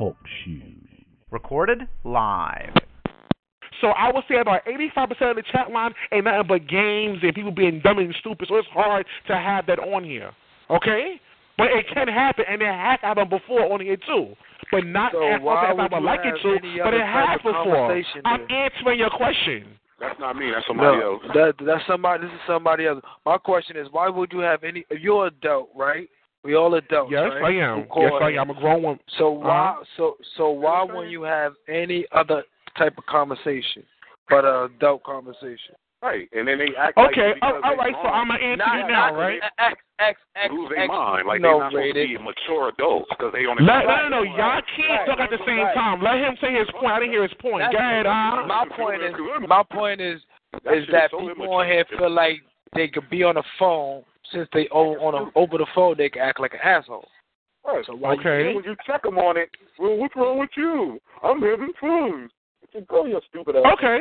Talk shoes. Recorded live. So I would say about 85% of the chat line ain't nothing but games and people being dumb and stupid. So it's hard to have that on here. Okay? But it can happen, and it has happened before on here too. But not So as why often as I would would like it have to. But it has before. I'm then? answering your question. That's not me. That's somebody no, else. That, that's somebody. This is somebody else. My question is, why would you have any? If you're adult, right? We all adults, Yes, right? I am. Of course. Yes, I am. I'm a grown woman. So why? Uh-huh. So so why wouldn't you have any other type of conversation but an adult conversation? Right, and then they act Okay, like all, because all they right. So I'm gonna answer Not- you now, right? X X X lose their X. mind. Like no, they're not supposed to be mature adults because they on the Let, no, no, no. Y'all can't Right, talk at the same right. time. Let him say his point. I didn't hear his point. That's- Go ahead, uh. My point is, my point is, That is that so people immature. on here feel like they could be on the phone since they o- on a, over the phone they can act like an asshole. Right. So why Okay. When you check them on it, well, what's wrong with you? I'm having fun. You go, you stupid ass. Okay.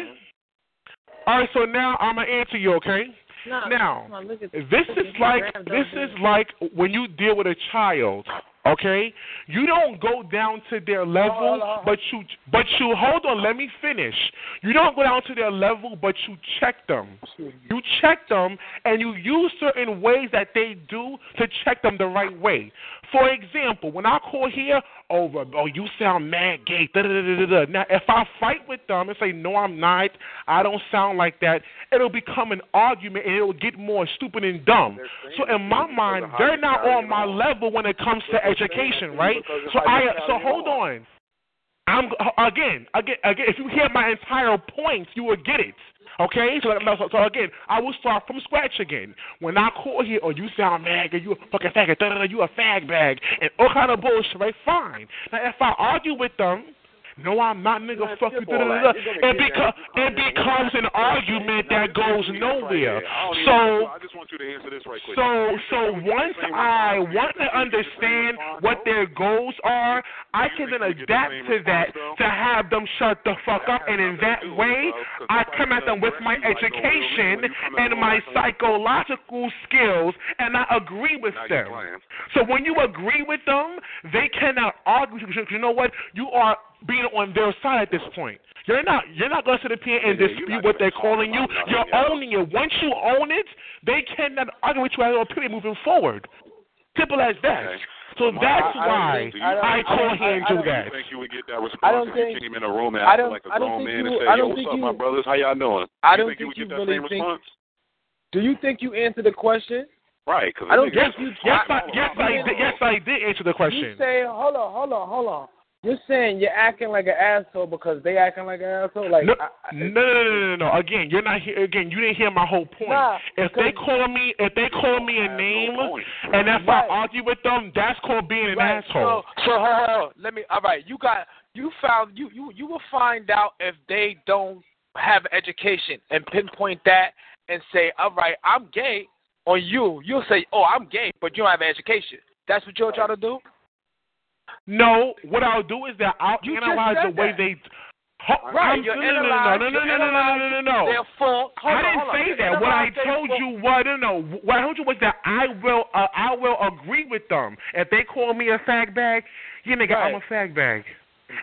All right. So now I'm gonna answer you. Okay. No, Now, on, This is like this is like when you deal with a child. Okay, you don't go down to their level, but you but you hold on. Let me finish. You don't go down to their level, but you check them. You check them, and you use certain ways that they do to check them the right way. For example, when I call here oh, over, oh, you sound mad gay. Da, da, da, da, da. Now, if I fight with them and say, no, I'm not, I don't sound like that, it'll become an argument and it'll get more stupid and dumb. So, in my mind, they're not on my level when it comes to education, right? So, I, so hold on. I'm again, again, again. If you hear my entire points, you will get it. Okay, so, so, so again, I will start from scratch again. When I call here, oh, you sound mad, you a fucking faggot, you a fag bag, and all kind of bullshit, right? Fine. Now, if I argue with them, no, I'm not, nigga, fuck you, da, da, da, it, beca- it becomes an argument that goes nowhere. So, I just want you to answer this right quick. so, so once I want to understand what their goals are, I can then adapt to that to have them shut the fuck up, and in that way, I come at them with my education and my psychological skills, and I agree with them. So when you agree with them, they cannot argue because you know what? You are being on their side at this point. You're not you're not going to sit up here and Yeah, dispute not what they're calling you. about nothing You're else. owning it. Once you own it, they cannot argue with you at all. Period. Moving forward, simple as that. Okay. So My- that's I- I why don't think- I call here and I do don't- think you would get that response I don't if think- you came in a room and acted like a I don't grown man you- and said, "Yo, what's up, you- my brothers? How y'all doing?" I you don't think, think you would you get that really same think- response? Do you think you answered the question? Right. Cause I don't Yes, you. yes, I- I, yes, I did. Yes, I did answer the question. You question. say, hold on, hold on, hold on. You're saying you're acting like an asshole because they acting like an asshole. Like No, I, I, no, no, no, no, no, no. Again, you're not here. Again, you didn't hear my whole point. Nah, if they call me, if they call me a name, point. and if Right. I argue with them, that's called being an right, asshole. So, so hold on, hold let me. All right, you got you found you you you will find out if they don't have education and pinpoint that and say, all right, I'm gay. On you, you'll say, oh, I'm gay, but you don't have education. That's what you're trying to do. No, what I'll do is that I'll You analyze the way that. they. Ho- Right, I'm- you're no, no, no, no, no, no, no, no, no, no, no, no. Their fault. Hold I on, didn't on. say You're that. What I told fault. you, what no, no. What I told you was that I will, uh, I will agree with them if they call me a fag bag. Yeah, nigga, I'm a Right. fag bag.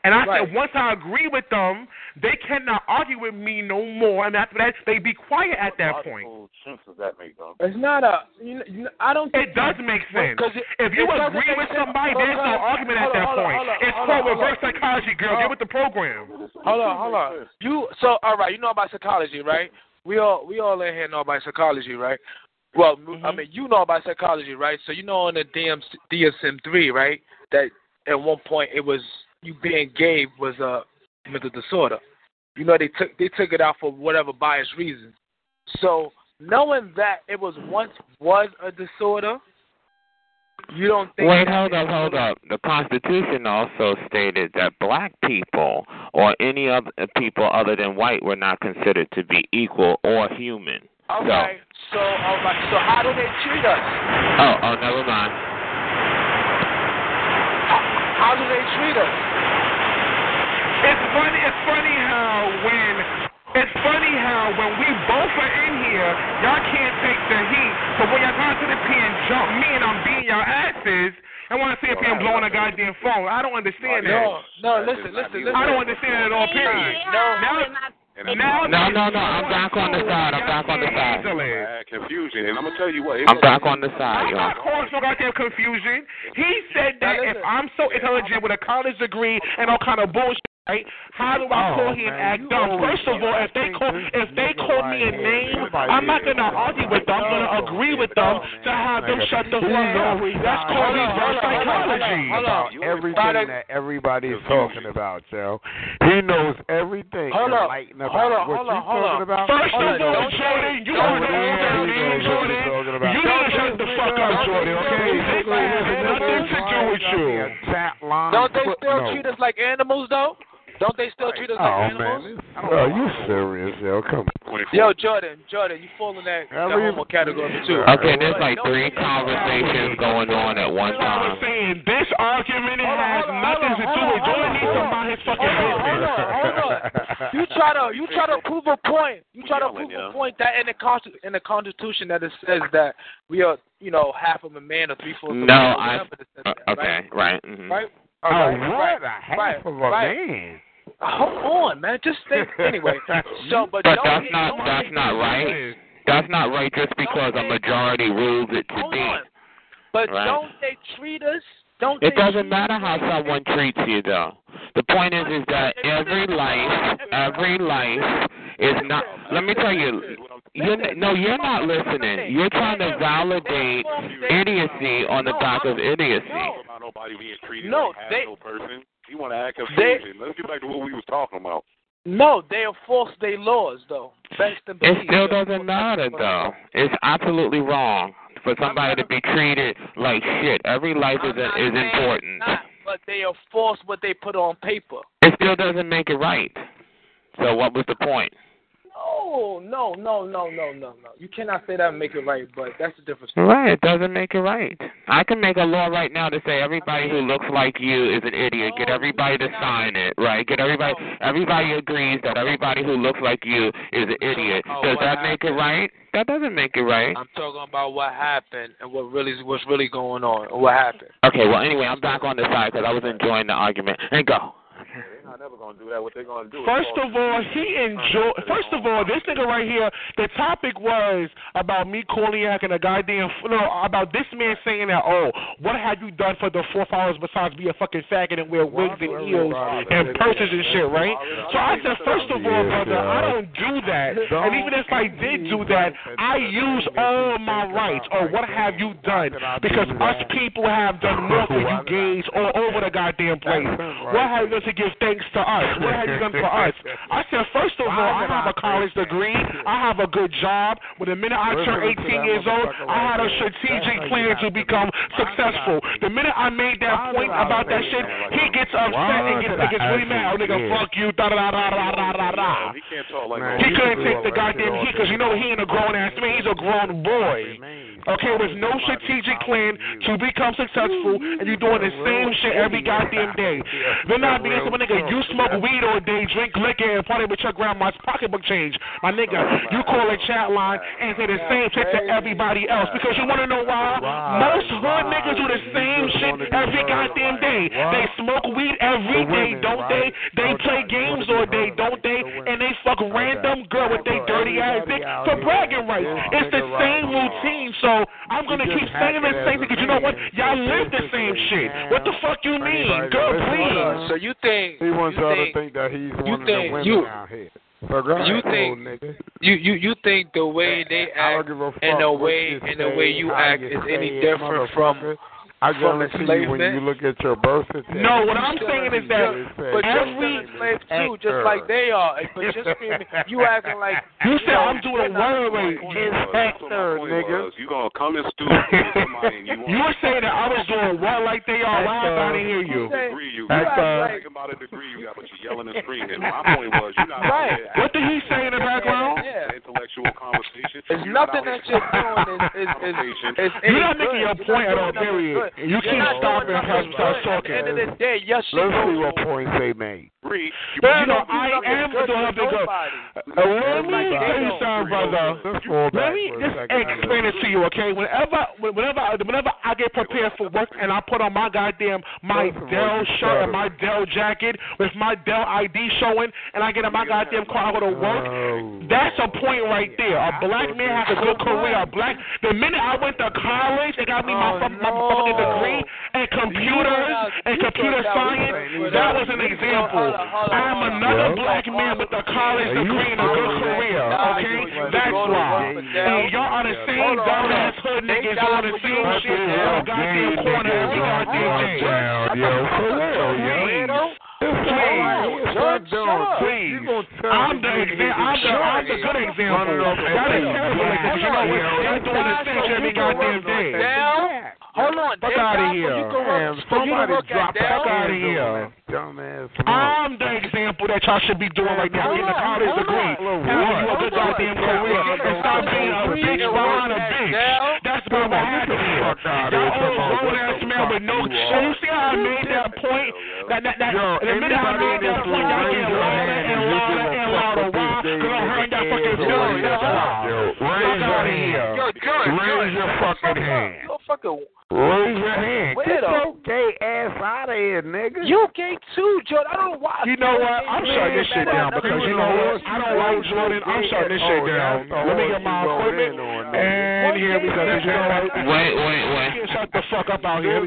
And I Right. said once I agree with them, they cannot argue with me no more. And after that, they be quiet at that point. What sense does that make, though? It's not a. You know, I don't. Think It does make sense. 'cause it- If you agree make with sense somebody, there's no because- argument at hold on, that hold on, point. hold on, It's hold called hold reverse on. psychology, girl. Hold Get with the program. Hold on, hold on. You so all right? You know about psychology, right? We all we all in here know about psychology, right? Well, I mm-hmm. mean, you know about psychology, right? So you know on the DM, DSM three, right? That at one point it was you being gay was a mental disorder. You know they took they took it out for whatever biased reasons. So knowing that it was once was a disorder, You don't think? Wait, hold up, hold up. The Constitution also stated that black people or any other people other than white were not considered to be equal or human. Okay. So, right. So how do they treat us? Oh, oh, never mind. How do they treat us? It's funny. It's funny how when it's funny how when we both are in here, y'all can't take the heat. But when y'all go to the pen, jump me and I'm beating y'all asses, I want to see up here and blow on a goddamn phone. I don't understand oh, that. No, no. Listen, listen, listen. I don't understand it at all. Period. No, now, now, No, no, no. I'm back on the side. I'm back on the side. Easily. Confusion, and I'm gonna tell you what. I'm back on the side, I'm y'all. not causing no goddamn confusion. He said that if. I'm so intelligent with a college degree and all kind of bullshit, right? How do I Oh, call him man, act dumb? First of all, if they call if they call me a name, I'm not gonna argue with them. I'm gonna agree with them to have them shut the fuck up. That's called here reverse hold hold on, psychology. hold on. about everything Product- that everybody's talking about, Joe. He knows everything. Hold and up. lighten Hold what up, hold you up, hold talking up. about. First Hold of on, all, don't Jordan, you don't are the say older that. man, He knows what Jordan. he's talking about. You need to shut the fuck up, Jordan, okay? This has nothing to do with you. Don't they still treat us like animals, though? Don't they still treat us like Oh animals? man, oh, you serious, yo? Come on. Yo, Jordan, Jordan, you fall in that, that Every- homo category too. Okay, there's like three conversations going on at one time. I was time. saying. This argument Hold on, has hold on, nothing hold to on, do with Jordan on, needs to hold mind his fucking Hold on, business. hold on, hold on. You try to you try to prove a point. You try to prove a point that in the consti- in the Constitution that it says that we are you know half of a man or three fourths of a No, man. or I. whatever it says Uh, that, okay, right. mhm. Right. Oh, oh, Right, what? right, a half right, of a right. man. Hold on, man. Just think anyway. So, but, But that's they- not that's not right. That's not right just because a majority rules it to be. But Right. don't they treat us? Don't It doesn't treat matter how someone treats you, though. The point is, is that every life, every life is not. Let me tell you, you're, no, you're not listening. You're trying to validate idiocy on the back of idiocy. No. nobody being treated No, like they- no person. You want to act They- confusion. Let's get back to what we was talking about. No, they enforce their laws though. Best and It still doesn't matter, though. It's absolutely wrong for somebody to be treated like shit. Every life is is important. not, but they enforce what they put on paper. It still doesn't make it right. So what was the point? No, no, no, no, no, no, no. You cannot say that and make it right, but that's the difference. Right, it doesn't make it right. I can make a law right now to say everybody who looks like you is an idiot. Get oh, everybody to sign it, right? Get everybody. Oh. Everybody agrees that everybody who looks like you is an idiot. Oh, Does that make it right? That doesn't make it right. I'm talking about what happened and what really what's really going on. Or what happened? Okay, well anyway, I'm back on the side because I was enjoying the argument. And go. They're not never gonna do that. What they're gonna do? First of all, he enjoy. First of all, this nigga right here. The topic was about me Koliak and a goddamn. No, about this man saying that. Oh, what have you done for the four hours besides be a fucking faggot and wear wigs and heels and purses and shit, right? So I said, first of all, brother, I don't do that. And even if I did do that, I use all my rights. Oh, or what have you done? Because us people have done more for you gays all over the goddamn place. What have you done to give thanks things to us? What have you done for us? I said, first of all, I have a college degree. I have a good job. But the minute I turned 18 years old, I had a strategic plan to become successful. The minute I made that point about that shit, he gets upset and gets, gets really mad. Oh, nigga, fuck you. Da da da da da da da. He can't talk like that. He couldn't take the goddamn heat because you know he ain't a grown ass man. He's a grown boy. Okay, with no strategic plan to become successful, and you're doing the same shit every goddamn day. Then I being some nigga, you smoke weed all day, drink liquor, and party with your grandma's pocketbook change. My nigga, you call a chat line and say the same shit to everybody else because you want to know why? Most hood niggas do the same shit every goddamn day. They smoke weed every day, don't they? They play games all day, don't they? And they fuck random girl with they dirty ass dick for bragging rights. It's the same routine, so I'm gonna keep saying the same thing because you know what? Y'all live the same shit. What the fuck you mean? Girl, please. So you think He wants you y'all to think that he's one of the think- women you- out here. So go you ahead, think- nigga. you you you think the way they I act give a fuck and the way you and the way you act is any different from motherfucker. I From guarantee you when you look at your birth certificate. No, what I'm saying is that But you're every- still enslaved too, just Hector. like they are. Eh, but you're screaming, you acting like You said know, I'm doing you're not word doing rate. it. It's That's what my point nigga. was. You gonna come in stupid somebody and you want You were saying that I was doing what like they are. Why I didn't hear you? say- degree you you got. You like- talking about a degree you got, but you're yelling and screaming. My point was you're not Right. What did he say in the background? Yeah. intellectual conversation. It's nothing that you're doing is is is, You're not making your You're point not at all, period. You You're keep not stopping doing and have start good. At the end of talking. the day, your shit Let's see what points they made. Degree, you You know, I am good doing for nothing good. nobody. Uh, let me tell you something, brother. Let's fall back Let me just explain it to you, okay? Whenever, whenever, whenever I get prepared for work and I put on my goddamn my First of all, Dell shirt and my Dell jacket with my Dell ID showing, and I get in my goddamn car, I go to work. Oh. That's a point right there. A black man has a good career. A black. The minute I went to college, they got me my Oh, my fucking degree in computers and computer science. That was an example. I'm another black man with a college Are you degree and a good career. Okay, that's why. And y'all are the same dumb ass hood niggas doing the same shit in the goddamn corner every goddamn day. Down, yo, for real, yo. Please. Stop doing. Please. You gonna tell I'm the example. I'm the, I'm the good example. Running off the That is street. terrible. Like, but you know what? They're doing the same every goddamn day. Down. Hold on. Fuck outta got- here. Damn, work, so somebody drop fuck outta hands here. Dumbass. I'm the example that y'all should be doing right now. Getting a college degree. Having you a good goddamn career. And stop being a bitch behind a bitch. That's what I'm here. Y'all old grown ass man with no. You see how I made that point? That, that, that, Yo, the minute I made that point, y'all getting louder and louder and louder. Why? Because I'm hearing that fucking Yo, voice. That's why. yo, raise your outta hand. Yo, George, Raise your fucking hand. You fucking. Raise your hand. Get your gay ass out of here, nigga. You gay too, Jordan. I don't know why. You know what? I'm shutting this shit down because you know what? I don't like Jordan. I'm shutting this shit down. Let me get my equipment. And here we go. You know what? Wait, wait, wait. Shut the fuck up out here.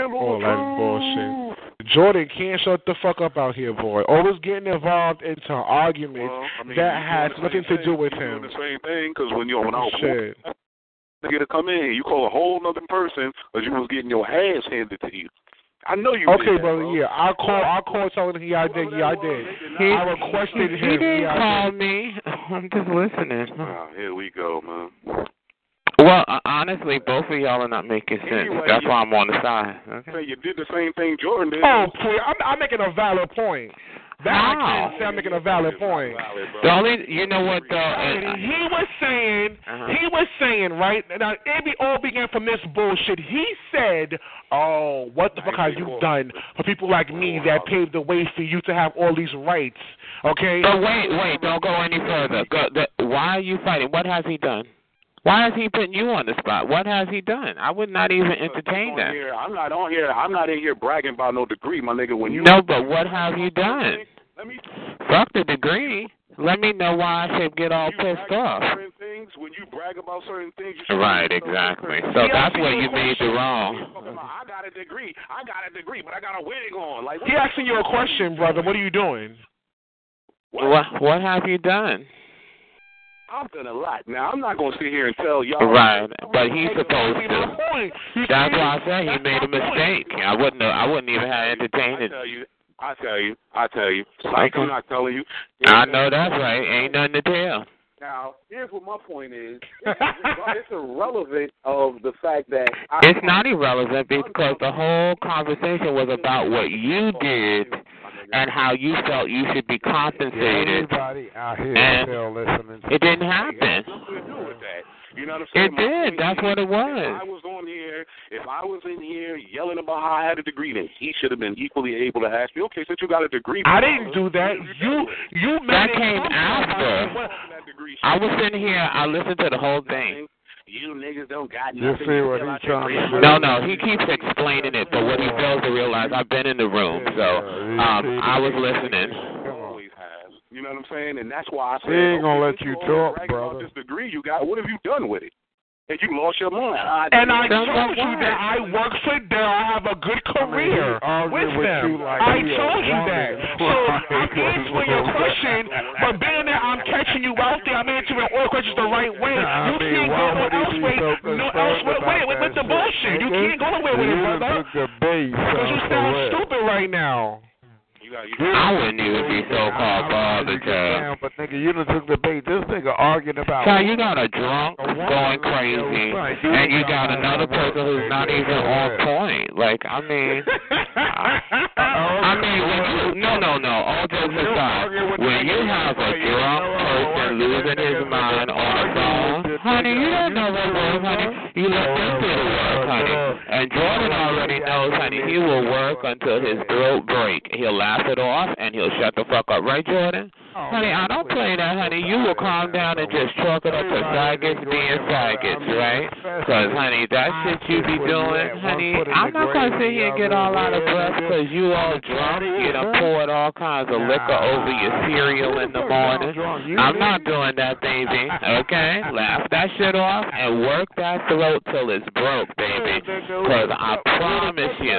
You can't handle All the that truth. bullshit. Jordan can't shut the fuck up out here, boy. Always getting involved into arguments Well, I mean, that has nothing to do with him. Doing the same thing because when you're when I was Shit. nigga to come in, you call a whole nother person because you was getting your ass handed to you. I know you. Okay, did that, brother. bro. Yeah, I call. I call telling him. Yeah, I did. Yeah, I did. He, I requested he him. didn't Yeah, call did. me. I'm just listening. Ah, here we go, man. Well, uh, honestly, both of y'all are not making sense. Anyway, That's why I'm on the side. Okay. Say you did the same thing Jordan did. Oh, please. I'm, I'm making a valid point. That I can't say I'm making a valid point. The only, you know what though? And uh, he was saying, Uh-huh. he was saying, right? Now, it be all began from this bullshit. He said, "Oh, what the fuck have you done for people like me that paved the way for you to have all these rights?" Okay. But wait, wait, don't go any further. Go, the, why are you fighting? What has he done? Why is he putting you on the spot? What has he done? I would not even entertain on that. Here, I'm not on here. I'm not in here bragging about no degree, my nigga. When you No, but what have you done? Let me. Fuck the degree. Let me know why I should get all you pissed brag off. about certain things, when you brag about certain things, you Right, exactly. So Yeah, that's I where you made the wrong. I got a degree. I got a degree, but I got a wig on. Like, what He asking you a question, brother. What are you doing? What what have you done? I've done a lot. Now I'm not gonna sit here and tell y'all. Right, but he's supposed to. That's why I said he made a mistake. I wouldn't. Have, I wouldn't even have entertained it. I tell you, I tell you, I tell you. Like I'm not telling you. I know that's right. Ain't nothing to tell. Now, here's what my point is. It's, it's irrelevant of the fact that I, It's not irrelevant because the whole conversation was about what you did and how you felt you should be compensated. Everybody out here And. It didn't happen. nothing to do with that. You know what I'm saying? It My did. That's is, what it was. If I was. on here, if I was in here yelling about how I had a degree, then he should have been equally able to ask me, okay, since you got a degree. I didn't do that. You you made That came after. from- that degree I was sitting here. I listened to the whole thing. You niggas don't got You nothing. see what he's trying to do? No, no, he keeps explaining it, but what he fails to realize, I've been in the room, so um, I was listening. Always has. You know what I'm saying? And that's why I said, He ain't gonna okay, let you talk, bragging about brother. This degree you got, what have you done with it? And you lost your mind. I And I told you that I work for Dell. I have a good career arguing with with them. you like I told you that. So I'm answering your question, but being that I'm catching you out there, I'm answering all questions the right way. I You mean, can't go no elsewhere, no elsewhere. Wait, with, with the bullshit. You can't go nowhere with it, brother. took the bait, Because you sound stupid right now. You got, you I wouldn't even be so I- called I bothered, child. But nigga, you done took the bait. This nigga arguing about. Child, you got a drunk going crazy, and you got another person who's not even on point. Like, I mean, I mean, when you, no, no, no. All jokes aside, when you have a drunk person losing his mind on a honey, you don't know what works, honey. You let them do the work, honey. And Jordan already knows, honey. He will work until his throat break. He'll laugh it off, and he'll shut the fuck up, right, Jordan? Honey, I don't play that, honey. You will calm down and just chalk it up to faggots being faggots, right? Because, honey, that shit you be doing, honey, I'm not going to sit here and get all out of breath because you all drunk. You done poured all kinds of liquor over your cereal in the morning. I'm not doing that, baby, okay? Laugh that shit off and work that throat till it's broke, baby. Because I promise you.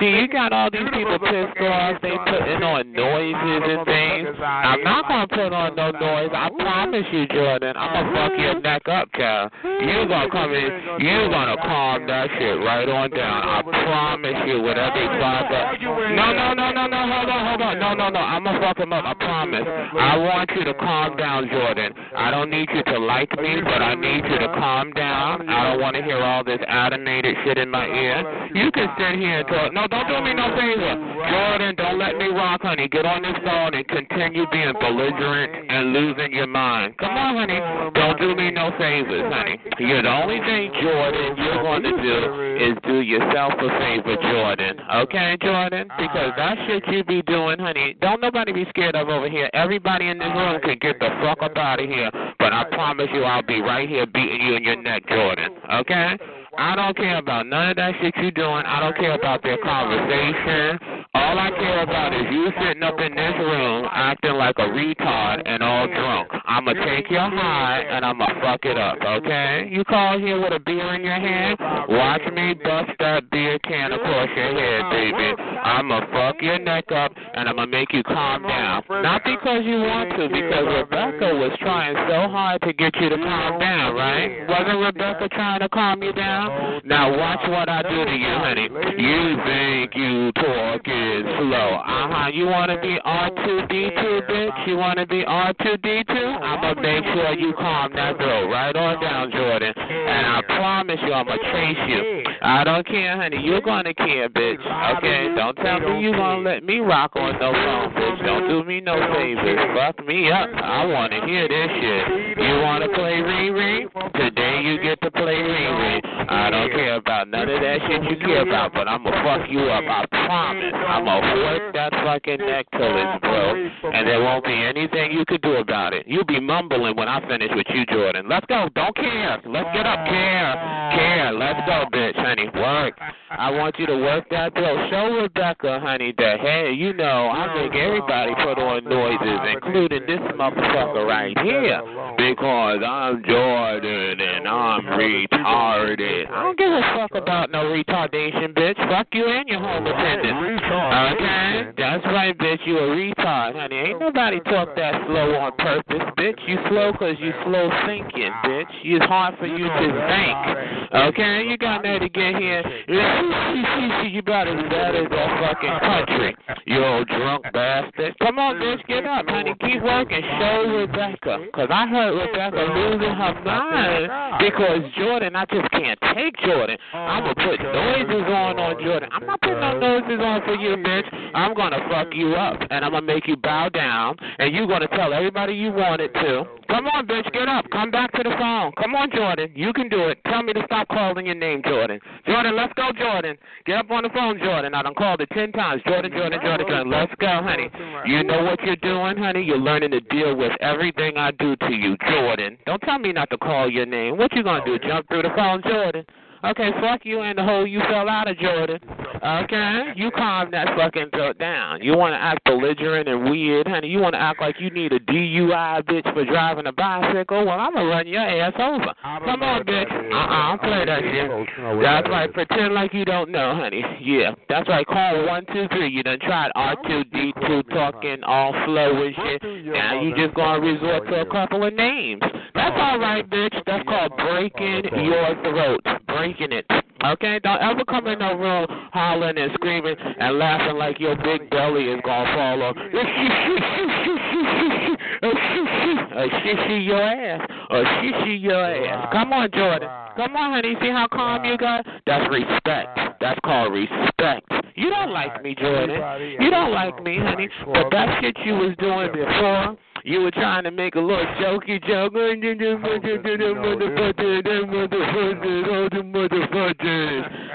See, you got all these people pissed off. They putting on noises and things. I'm not gonna put on no noise. I promise you, Jordan. I'm gonna fuck your neck up, Cal. You gonna come in. You gonna calm that shit right on down. I promise you, with every father. No, no, no, no, no. Hold on, hold on. No, no, no. I'm gonna fuck him up. I promise. I want you to calm down, Jordan. I don't need you to like me, but I need you to calm down. I don't want to hear all this animated shit in my ear. You can sit here and talk. No, don't do me no favor. Jordan, don't let me rock, honey. Get on this phone and continue being belligerent and losing your mind. Come on, honey. Don't do me no favors, honey. You're the only thing, Jordan, you're going to do is do yourself a favor, Jordan. Okay, Jordan? Because that shit you be doing, honey, don't nobody be scared of over here. Everybody in this room can get the fuck up out of here. But I promise you, I'll be right here beating you in your neck, Jordan. Okay? I don't care about none of that shit you doing. I don't care about their conversation. All I care about is you sitting up in this room acting like a retard and all drunk. I'ma take your high and I'ma fuck it up, okay? You call here with a beer in your hand, watch me bust that beer can across your head, baby. I'ma fuck your neck up and I'ma make you calm down. Not because you want to, because Rebecca was trying so hard to get you to calm down, right? Wasn't Rebecca trying to calm you down? Now watch what I do to you, honey. You think you talk is slow. Uh-huh. You want to be R2D2, bitch? You want to be R2D2? I'm going to make sure you calm that throat right on down, Jordan. Mm. And I promise you I'm going to chase you. I don't care, honey. You're going to care, bitch. Okay? Don't tell me you going to let me rock on no phone, bitch. Don't do me no favors. Fuck me up. I want to hear this shit. You want to play Riri? Today you get to play Riri. I don't care about none of that shit you care about, but I'm going to fuck you up. I promise. I'm going to work that fucking neck till it's broke, and there won't be anything you could do about it. You'll be mumbling when I finish with you, Jordan. Let's go. Don't care. Let's get up. Care. Care. Let's go, bitch, honey. Work. I want you to work that throat. Show Rebecca, honey, that, hey, you know, I make everybody put on noises, including this motherfucker right here, because I'm Jordan and I'm retarded. I don't give a fuck about no retardation, bitch. Fuck you and your home attendant. Okay? That's right, bitch. You a retard, honey. Ain't nobody talk that slow on purpose, bitch. You slow 'cause you slow thinking, bitch. It's hard for you to think. Okay? You got there to get here. You as bad as that fucking country. You old drunk bastard. Come on, bitch. Get up, honey. Keep working. Show Rebecca. 'Cause I heard Rebecca losing her mind because Jordan, I just can't take Jordan. I'm going to put noises on on Jordan. I'm not putting no noises on for you, bitch. I'm going to fuck you up. And I'm going to make you bow down. And you're going to tell everybody you wanted to. Come on, bitch. Get up. Come back to the phone. Come on, Jordan. You can do it. Tell me to stop calling your name, Jordan. Jordan, let's go, Jordan. Get up on the phone, Jordan. I done called it ten times. Jordan, Jordan, Jordan, Jordan. Let's go, honey. You know what you're doing, honey? You're learning to deal with everything I do to you, Jordan. Don't tell me not to call your name. What you gonna do? Jump through the phone, Jordan? Okay, fuck you and the hole you fell out of, Jordan. Okay? You calm that fucking throat down. You want to act belligerent and weird, honey. You want to act like you need a DUI, bitch, for driving a bicycle? Well, I'm going to run your ass over. Come on, bitch. Uh-uh, don't play that shit. That's right. Pretend like you don't know, honey. Yeah, that's right. Call 123. You done tried R2D2 talking all flow and shit. Now you just going to resort to a couple of names. That's all right, bitch. That's called breaking your throat. Breaking it. Okay? Don't ever come in no room hollering and screaming and laughing like your big belly is to fall off. A shishie your ass. A shishie your ass. Come on, Jordan. Come on, honey. See how calm you got? That's respect. That's called respect. You don't like me, Jordan. You don't like me, honey. But that shit you was doing before, you were trying to make a little jokey joke.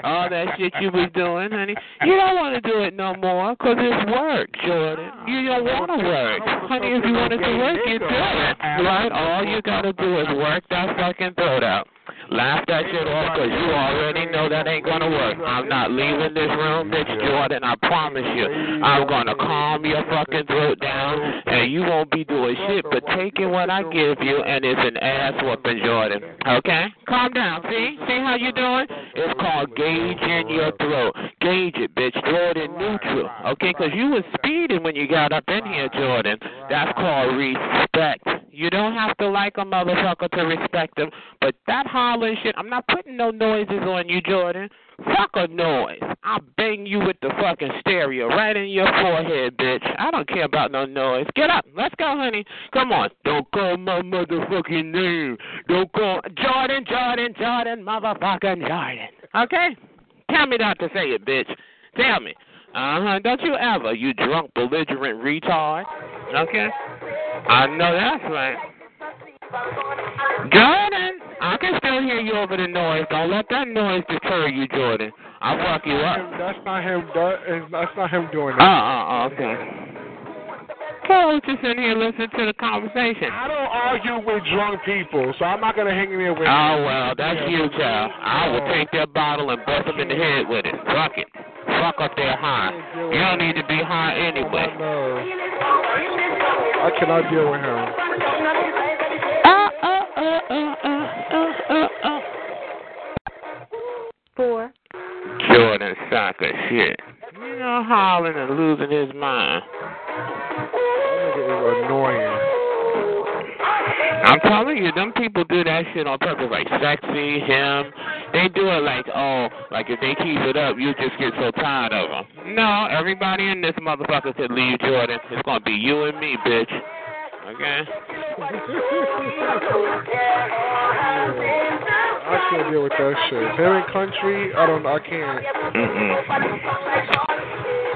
All that shit you was doing, honey. You don't want to do it no more because it's work, Jordan. You don't want to work. Honey, if you wanted to work, you do it. Right? All you got to do is work that fucking throat out. Laugh that shit off because you already know that ain't going to work. I'm not leaving this room, bitch, Jordan. I promise you. I'm going to calm your fucking throat down and you won't be doing shit but taking what I give you and it's an ass whooping, Jordan. Okay? Calm down. See? See how you doing? It's called gauging your throat. Gauge it, bitch. Throw it in neutral. Okay? Because you was speeding when you got up in here, Jordan. That's called respect. You don't have to like a motherfucker to respect him, but that shit, I'm not putting no noises on you, Jordan. Fuck a noise. I'll bang you with the fucking stereo right in your forehead, bitch. I don't care about no noise. Get up. Let's go, honey. Come on. Don't call my motherfucking name. Don't call Jordan, Jordan, Jordan, motherfucking Jordan. Okay? Tell me not to say it, bitch. Tell me. Uh huh. Don't you ever, you drunk, belligerent retard. Okay? I know that's right. Jordan, I can still hear you over the noise. Don't let that noise deter you, Jordan. I'll fuck you up. That's not him. That is, that's not him doing Uh, that. uh, okay. So just in here listening to the conversation. I don't argue with drunk people, so I'm not gonna hang in there with. Oh well, that's you, child. I will take that bottle and bust them in the head with it. Fuck it. Fuck up their high. You don't need to be high anyway. I cannot deal with him. Uh, uh, uh, uh, uh, uh, uh. Four. Jordan soccer shit. You know, hollering and losing his mind. That nigga is annoying. I'm telling you, them people do that shit on purpose, like sexy, him. They do it like, oh, like if they keep it up, you just get so tired of them. No, everybody in this motherfucker could leave Jordan. It's gonna be you and me, bitch. Okay? I can't deal with that shit. In country, I don't. I can't. Mm-hmm.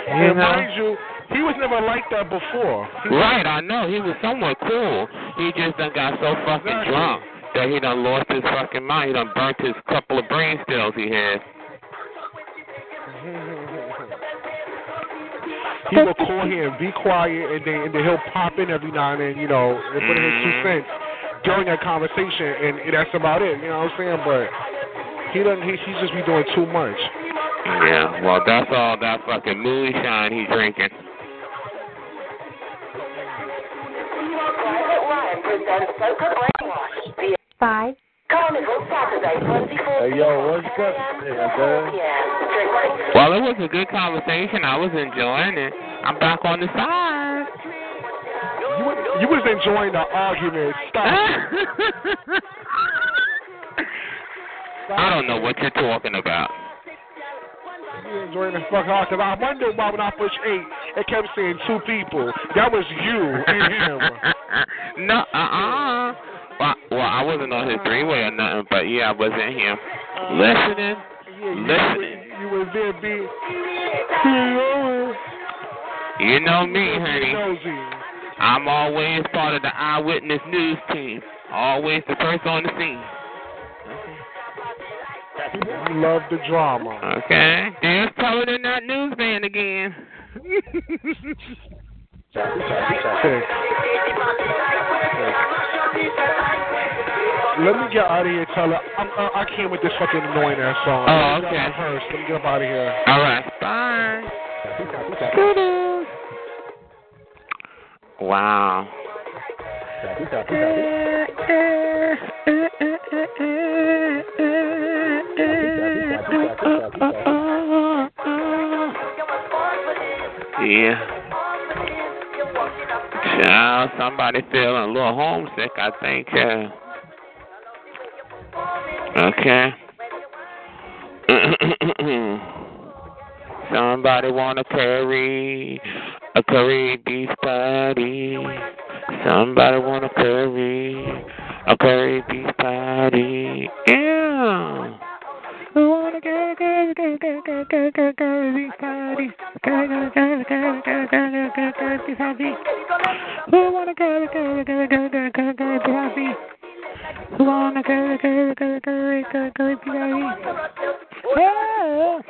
You And know? mind you, he was never like that before. He Right, I know. He was somewhat cool. He just done got so fucking Exactly. drunk that he done lost his fucking mind. He done burnt his couple of brain cells he had. Mm-hmm. He will call here and be quiet, and then and then he'll pop in every now and then, you know, and put in his two Mhm. cents during that conversation, and that's about it. You know what I'm saying? But he doesn't. He, he just be doing too much. Yeah, well, that's all that fucking moonshine he drinking. Five. Carnival Saturday, Hey, yo, what's up, man? Well, it was a good conversation. I was enjoying it. I'm back on the side. You was, you was enjoying the argument. Stop. I don't know what you're talking about. You was enjoying the fuck out. Cause I wonder why when I pushed eight, it kept saying two people. That was you and him. no, uh-uh. Well, well, I wasn't on his uh-huh. three-way or nothing, but yeah, I uh-huh. was in here listening, listening. You was there being. You know me, honey. I'm always part of the eyewitness news team. Always the first on the scene. You love the drama. Okay. There's Toad in that newsman again. Let me get out of here, Teller. I'm, uh, I can't with this fucking annoying ass song. Oh, Let me get okay. First. Let me get up out of here. All right. Bye. Wow. Yeah. Child, somebody feeling a little homesick, I think. Uh, okay. Somebody want a curry, a curry beef patty. Somebody want a curry, a curry beef patty. Yeah. Who want a curry, curry, curry, curry, curry, curry, curry, curry beef patty? Curry, curry, curry, curry, curry, curry, curry, curry beef patty. Who want a curry, curry, curry, curry, curry, curry, curry beef patty? Who want a curry, curry, curry, curry, curry, curry beef patty? Yeah.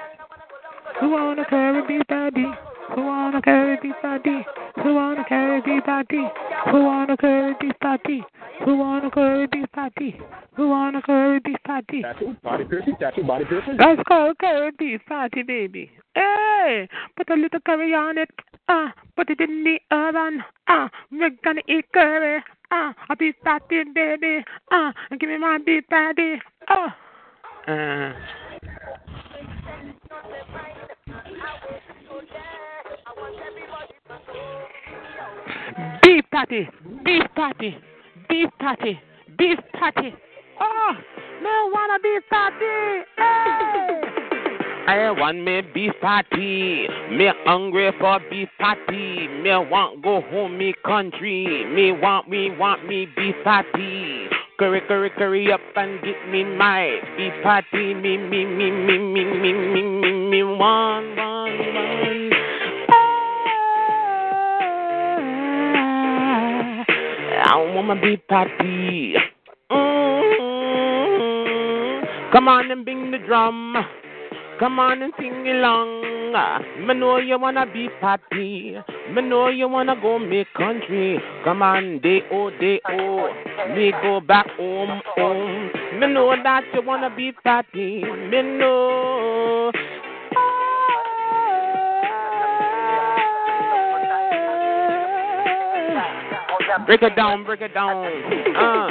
Who wanna carry beef patty? Who wanna carry beef patty? Who wanna carry beef patty? Who wanna carry beef patty? Who wanna carry beef patty? Who wanna carry beef patty? Body piercing, tattoo, body piercing. Let's go curry beef patty, baby. Hey, put a little curry on it. Ah, uh, put it in the oven. Ah, uh, we're gonna eat curry. Ah, uh, a beef patty, baby. Ah, uh, give me my beef patty. Ah. Uh. Beef party, beef party, beef party, beef party. Oh, me wanna beef party. Hey! I want me beef party. Me hungry for beef party. Me want go home me country. Me want me want me beef party. Curry curry curry up and get me my beef party. Me me me me me me me me, me one. one. I want my be patty. Mm-hmm. Come on and bring the drum. Come on and sing along. Me know you wanna be party. Me know you wanna go make country. Come on, day oh day oh. Me go back home home. Me know that you wanna be party. Me know. Break it down, break it down. Uh,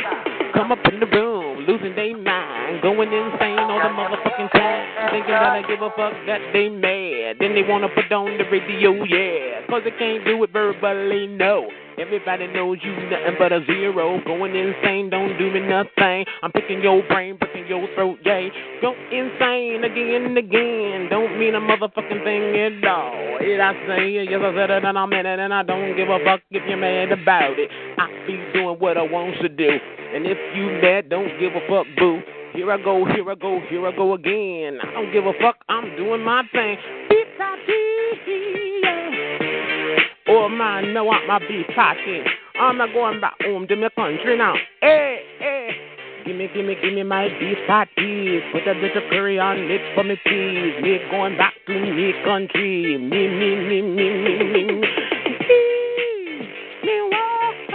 come up in the room, losing their mind, going insane all the motherfucking time, thinking that I give a fuck that they mad. Then they wanna put on the radio, yeah, cause they can't do it verbally, no. Everybody knows you nothing but a zero. Going insane, don't do me nothing. I'm picking your brain, picking your throat, yeah. Go insane again and again. Don't mean a motherfucking thing at all. It I say, it, yes, I said it and I meant it, and I don't give a fuck if you're mad about it. I be doing what I want to do. And if you mad, don't give a fuck, boo. Here I go, here I go, here I go again. I don't give a fuck, I'm doing my thing. Oh man, me want my beef patty. I'm not going back home to my country now. Hey, hey. Gimme, gimme, gimme my beef patty. Put a bit of curry on it for me, please. Me going back to me country. Me, me, me, me, me, me. me. Me want,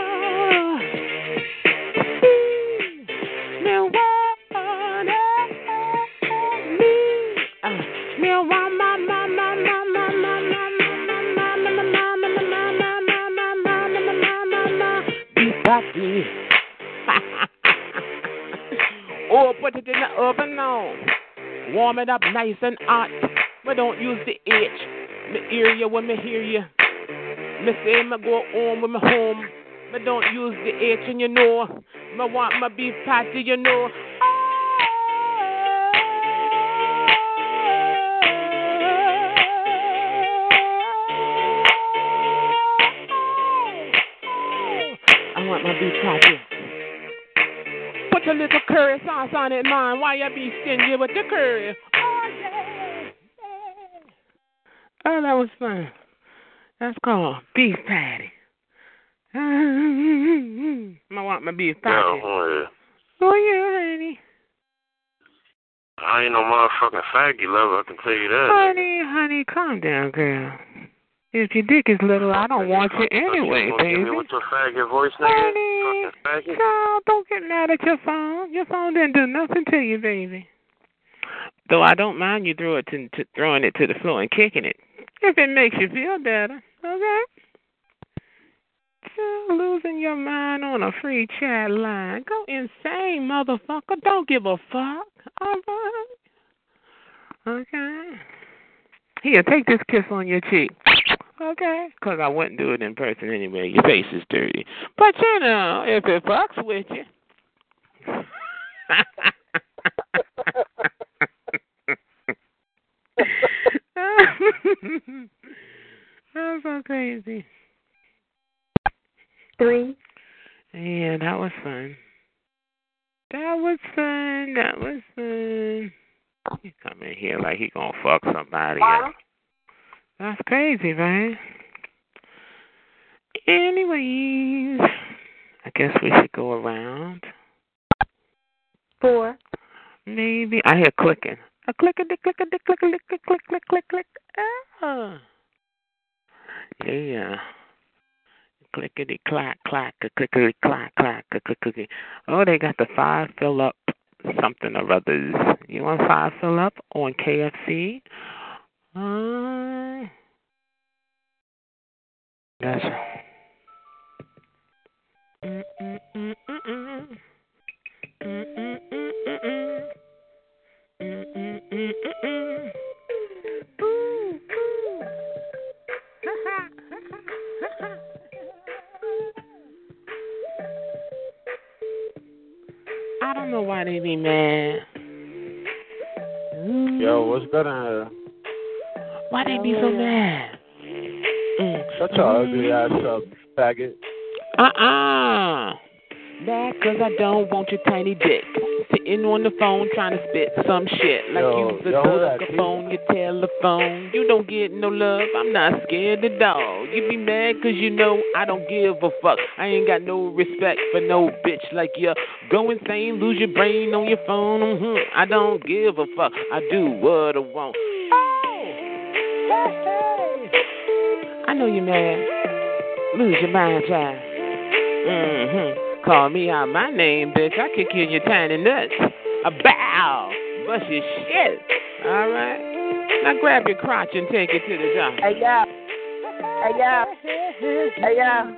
ah, me want, my, Party. put it in the oven now. Warm it up nice and hot. But don't use the H. Me hear you when me hear you. Me say me go home when me home. But don't use the H and you know. Me want my beef patty, you know. I want my beef patty. Put a little curry sauce on it, man. Why you be stingy with the curry? Oh, yeah. Oh, that was fun. That's called beef patty. I want my beef patty. Yeah, oh, yeah. Oh, yeah, honey. I ain't no motherfucking faggy lover, I can tell you that. Honey, honey, calm down, girl. If your dick is little, I don't want you anyway, baby. With your faggot voice, nigga? Faggot. No, don't get mad at your phone. Your phone didn't do nothing to you, baby. Though I don't mind you throw it to, to throwing it to the floor and kicking it, if it makes you feel better. Okay. You're losing your mind on a free chat line. Go insane, motherfucker. Don't give a fuck. All right. Okay. Here, take this kiss on your cheek. Okay? Because I wouldn't do it in person anyway. Your face is dirty. But, you know, if it fucks with you. That's so crazy. Three. Yeah, that was fun. That was fun. That was fun. He come in here like he gonna fuck somebody else. That's crazy, man. Anyways, I guess we should go around. Four. Maybe I hear clicking. A click a dick click a dick click a click click click click click click. Ah. Yeah. Clickety clack clack a clickety clack clack a clickety. Oh, they got the five fill up something or others. You want five fill up on KFC? Uh, ha-ha. I don't know why they be mad. Yo, what's here? Why they be so mad? Mm. Shut your ugly ass up, faggot. Uh-uh. Mad cause I don't want your tiny dick. Sitting on the phone trying to spit some shit. Like Yo, you the yo, who that, thug up on your telephone. You don't get no love, I'm not scared at all. You be mad cause you know I don't give a fuck. I ain't got no respect for no bitch like you. Go insane, lose your brain on your phone. Mm-hmm. I don't give a fuck. I do what I want. I know you're mad. Lose your mind, child. Mm-hmm. Call me out my name, bitch. I kick you in your tiny nuts. A bow. Bust your shit. All right? Now grab your crotch and take it to the top. Hey, yeah. Hey, yeah. Hey, yeah.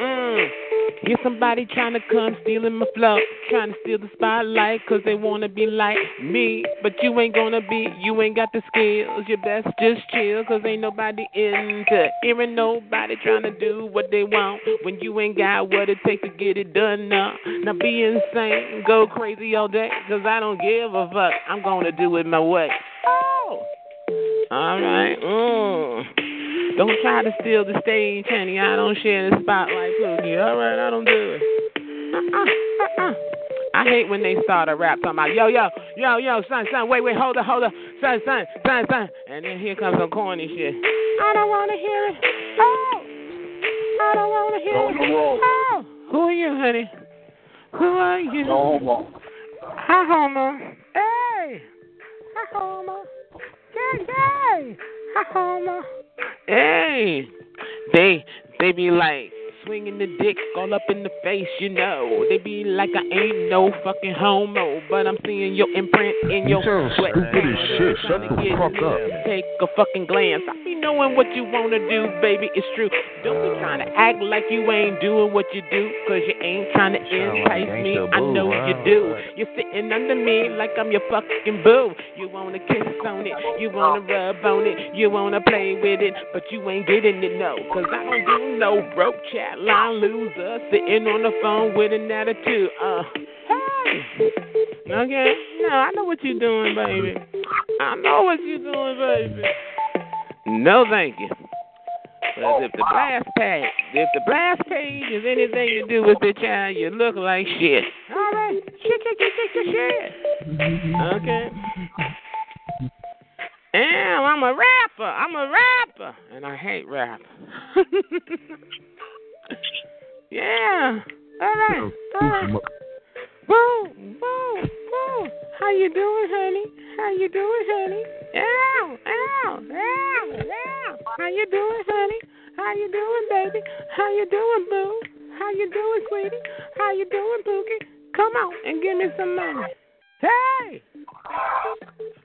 Mm. Get somebody trying to come stealing my flow, trying to steal the spotlight cause they wanna be like me. But you ain't gonna be, you ain't got the skills. You best just chill cause ain't nobody into hearing nobody trying to do what they want when you ain't got what it takes to get it done now. Now be insane, go crazy all day cause I don't give a fuck. I'm gonna do it my way. Oh! Alright, mm. Don't try to steal the stage, honey. I don't share the spotlight, Pookie. All right, I don't do it. Uh-uh, uh-uh. I hate when they start a rap talking about, yo, yo, yo, yo, son, son, wait, wait, hold up, hold up, son, son, son, son. And then here comes some corny shit. I don't want to hear it. Oh, I don't want to hear it. Oh, who are you, honey? Who are you? No homo. Hi, homo. Hey, hi, homo. Yay, yay. Hi, homo. Hey, they they be like, swinging the dick all up in the face, you know. They be like I ain't no fucking homo, but I'm seeing your imprint in your sound sweat. stupid as shit. Shut the fuck up. Take a fucking glance. I be knowing what you wanna do, baby. It's true. Don't be trying to act like you ain't doing what you do, cause you ain't trying to entice me. I know you do. You're sitting under me like I'm your fucking boo. You wanna kiss on it, you wanna rub on it, you wanna play with it, but you ain't getting it, no. Cause I don't do no broke chat line loser sitting on the phone with an attitude. Uh, hey. Okay, no, I know what you're doing, baby. I know what you're doing, baby. No, thank you. But if the blast page, if the blast page is anything to do with the child, you look like shit. All right, shit, shit, shit, shit, shit. Okay. Damn, I'm a rapper. I'm a rapper, and I hate rap. yeah. All right. All right. Whoa, whoa, whoa. How you doing, honey? How you doing, honey? Ow, ow, ow, ow. How you doing, honey? How you doing, baby? How you doing, boo? How you doing, sweetie? How you doing, Pookie? Come on and give me some money. Hey.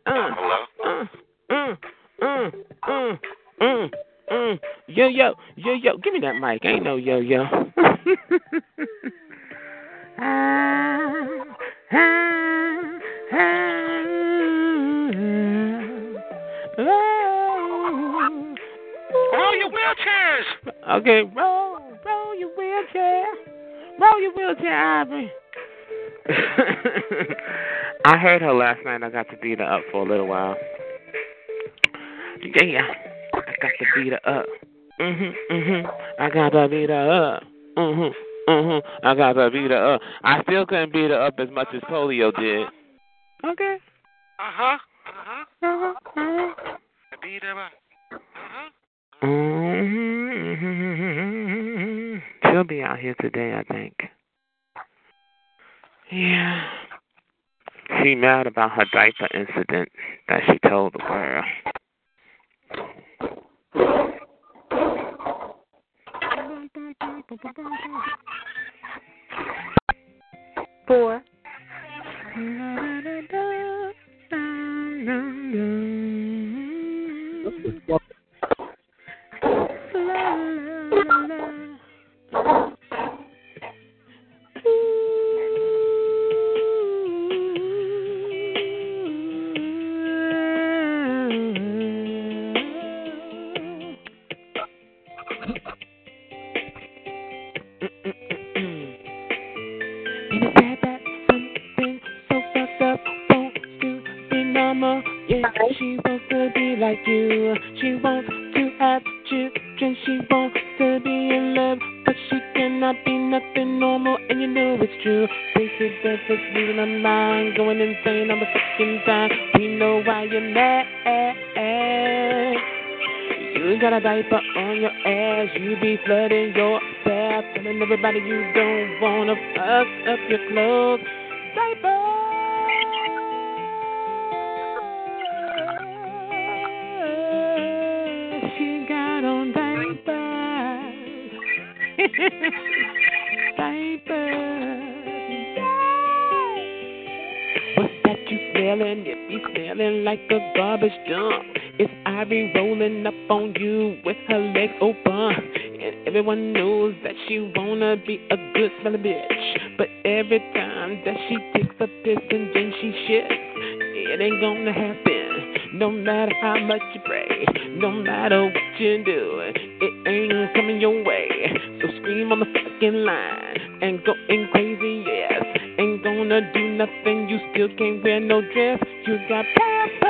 Uh, Hello. uh, uh, uh, uh, uh, uh. Yo, yo, yo, yo. Give me that mic. Ain't no yo, yo. Roll your wheelchairs. Okay, roll, roll your wheelchair. Roll your wheelchair, Ivory. I heard her last night. I got to beat her up for a little while. Yeah, got to beat her up. Mhm, mhm. I got to beat her up. Mhm, mhm. I got to beat her up. I still couldn't beat her up as much as polio did. Okay. Uh huh. Uh huh. Uh-huh. Uh-huh. Beat him up. Uh-huh. hmm She'll be out here today, I think. Yeah. She mad about her diaper incident that she told the world. Four. Your clothes. Matter how much you pray, no matter what you do, it ain't coming your way. So scream on the fucking line and go in crazy, yes. Ain't gonna do nothing, you still can't wear no dress. You got pampers.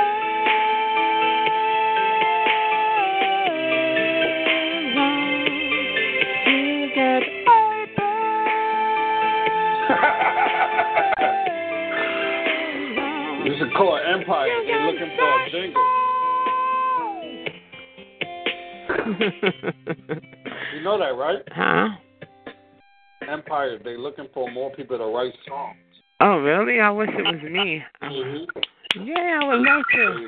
Right? Huh? Empire. They're looking for more people to write songs. Oh, really? I wish it was me. Mm-hmm. Yeah, I would love to.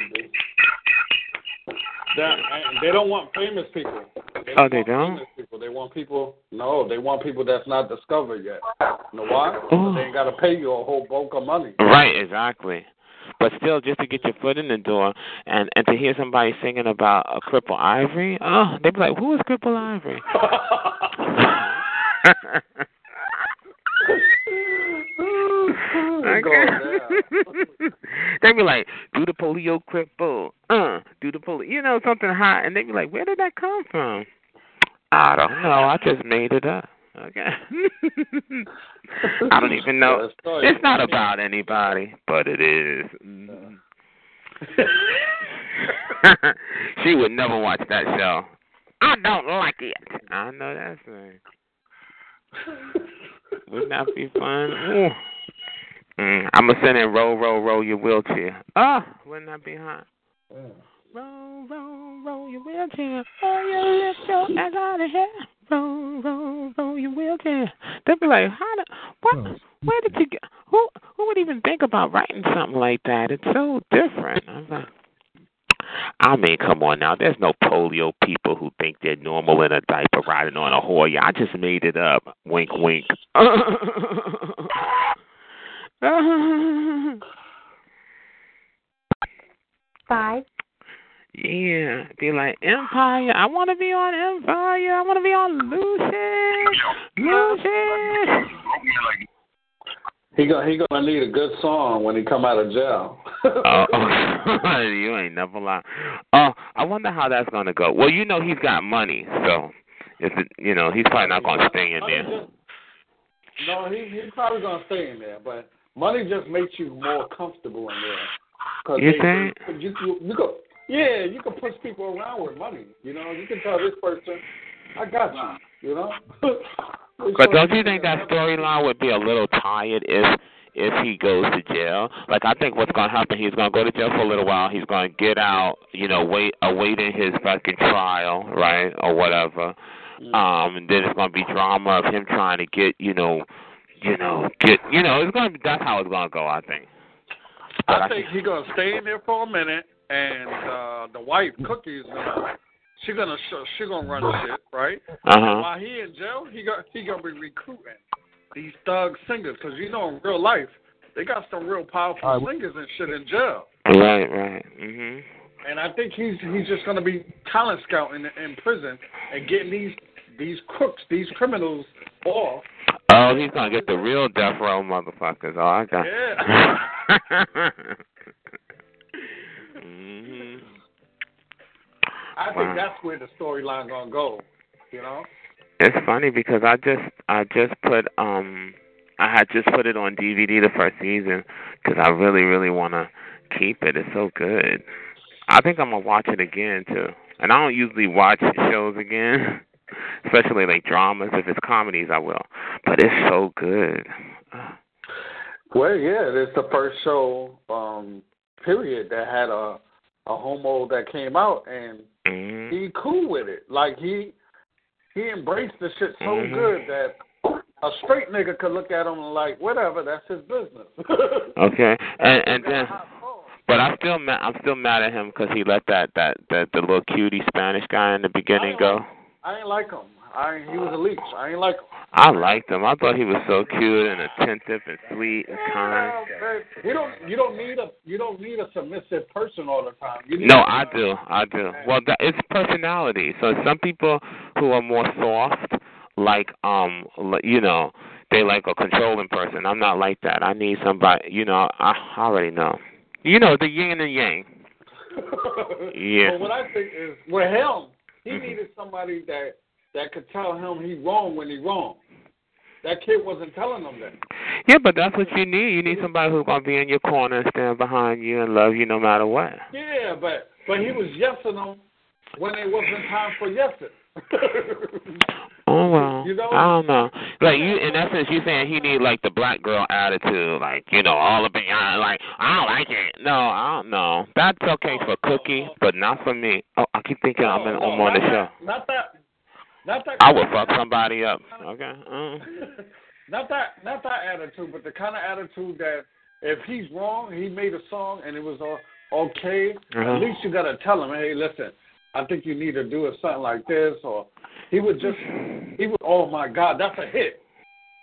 That, they don't want famous people. They Oh, they don't? People. They want people. No, they want people that's not discovered yet. You know why? They ain't got to pay you a whole bulk of money. Right, exactly. But still, just to get your foot in the door and and to hear somebody singing about a cripple Ivory, oh, they'd be like, "Who is cripple Ivory?" they'd be like, "Do the polio cripple, uh, do the polio," you know, something hot, and they'd be like, "Where did that come from?" I don't know. I just made it up. Okay. I don't even know. It's not about anybody, but it is. She would never watch that show. I don't like it. I know that's right. Wouldn't that be fun? Ooh. Mm, I'm gonna send in roll, roll, roll your wheelchair. Oh, wouldn't that be hot? Roll, roll, roll your wheelchair. Oh, you lift your ass out of here. Roll, roll, roll your wheelchair. They'd be like, how the, what? Oh. Where did you get? Who, who would even think about writing something like that? It's so different. I'm like, I mean, come on now. There's no polio people who think they're normal in a diaper riding on a Hoya. I just made it up. Wink, wink. Five. Yeah, be like Empire. I want to be on Empire. I want to be on Lucy. Lucy. He gonna he gonna need a good song when he come out of jail. oh, you ain't never lie. Oh, I wonder how that's gonna go. Well, you know he's got money, so if it, you know he's probably not gonna stay in there. no, he he's probably gonna stay in there, but money just makes you more comfortable in there. Cause You they, think? You, you, you go, yeah, you can push people around with money. You know, you can tell this person, I got you. You know. But don't you think that storyline would be a little tired if if he goes to jail? Like I think what's gonna happen, he's gonna go to jail for a little while. He's gonna get out, you know, wait awaiting his fucking trial, right, or whatever. Um, and then it's gonna be drama of him trying to get, you know, you know, get, you know, it's gonna be that's how it's gonna go. I think. But I think he's gonna stay in there for a minute, and uh the wife Cookie is gonna she gonna sh- she gonna run shit, right? Uh-huh. While he in jail, he got he gonna be recruiting these thug singers because you know in real life they got some real powerful singers and shit in jail. Right, right. Mhm. And I think he's he's just gonna be talent scouting in prison and getting these these crooks, these criminals off. Oh, he's gonna get the real death row motherfuckers. Oh, I got. Yeah. I think Wow. that's where the storyline gonna go. You know. It's funny because I just I just put um I had just put it on DVD the first season because I really really want to keep it. It's so good. I think I'm gonna watch it again too. And I don't usually watch shows again, especially like dramas. If it's comedies, I will. But it's so good. Well, yeah, it's the first show, um, period, that had a a homo that came out, and Mm-hmm. he cool with it. Like he he embraced the shit so Mhm. good that a straight nigga could look at him and like, whatever, that's his business. Okay, and and then, but I'm still ma- I'm still mad at him because he let that that that the little cutie Spanish guy in the beginning go. I ain't like him. I he was a leech. I ain't like him. I liked him. I thought he was so cute and attentive and sweet and kind. You don't you don't need a you don't need a submissive person all the time. No, I do. I do. Well, that, it's personality. So some people who are more soft, like um, you know, they like a controlling person. I'm not like that. I need somebody. You know, I already know. You know, the yin and the yang. Yeah. But what I think is with him, he Mm-hmm. needed somebody that that could tell him he wrong when he wrong. That kid wasn't telling him that. Yeah, but that's what you need. You need somebody who's gonna be in your corner and stand behind you and love you no matter what. Yeah, but but he was yesing them when it wasn't time for yesing. Oh well, You know? I don't know. Like you, in essence, you saying he need like the black girl attitude, like you know, all up in your like I don't like it. No, I don't know. That's okay for Cookie, but not for me. Oh, I keep thinking I'm, in, I'm on the show. not that, not that. I would fuck somebody up. Okay. Uh. not that, not that attitude, but the kind of attitude that if he's wrong, he made a song and it was all okay. Uh-huh. At least you gotta tell him, hey, listen, I think you need to do it something like this, or he would just he would. Oh my God, that's a hit.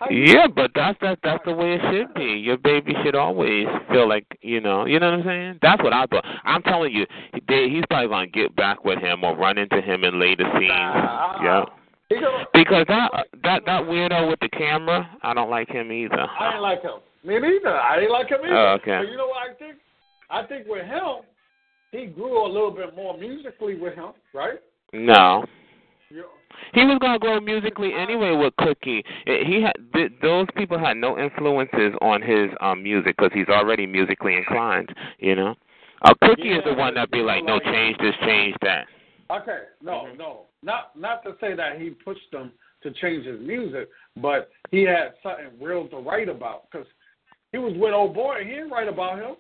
Yeah, but that's that that's the way it should be. Your baby should always feel like you know, you know what I'm saying. That's what I thought. I'm telling you, they, he's probably gonna get back with him or run into him in later scenes. yeah. Because that that that weirdo with the camera, I don't like him either. I didn't like him. Me neither. I didn't like him either. Oh, okay. But you know what I think? I think with him, he grew a little bit more musically with him, right? No. You- He was gonna grow musically anyway with Cookie. He had th- those people had no influences on his um music because he's already musically inclined. You know, uh, Cookie is the one that be like, no, change this, change that. Okay, no, Mm-hmm. no, not not to say that he pushed them to change his music, but he had something real to write about because he was with old boy. He didn't write about him.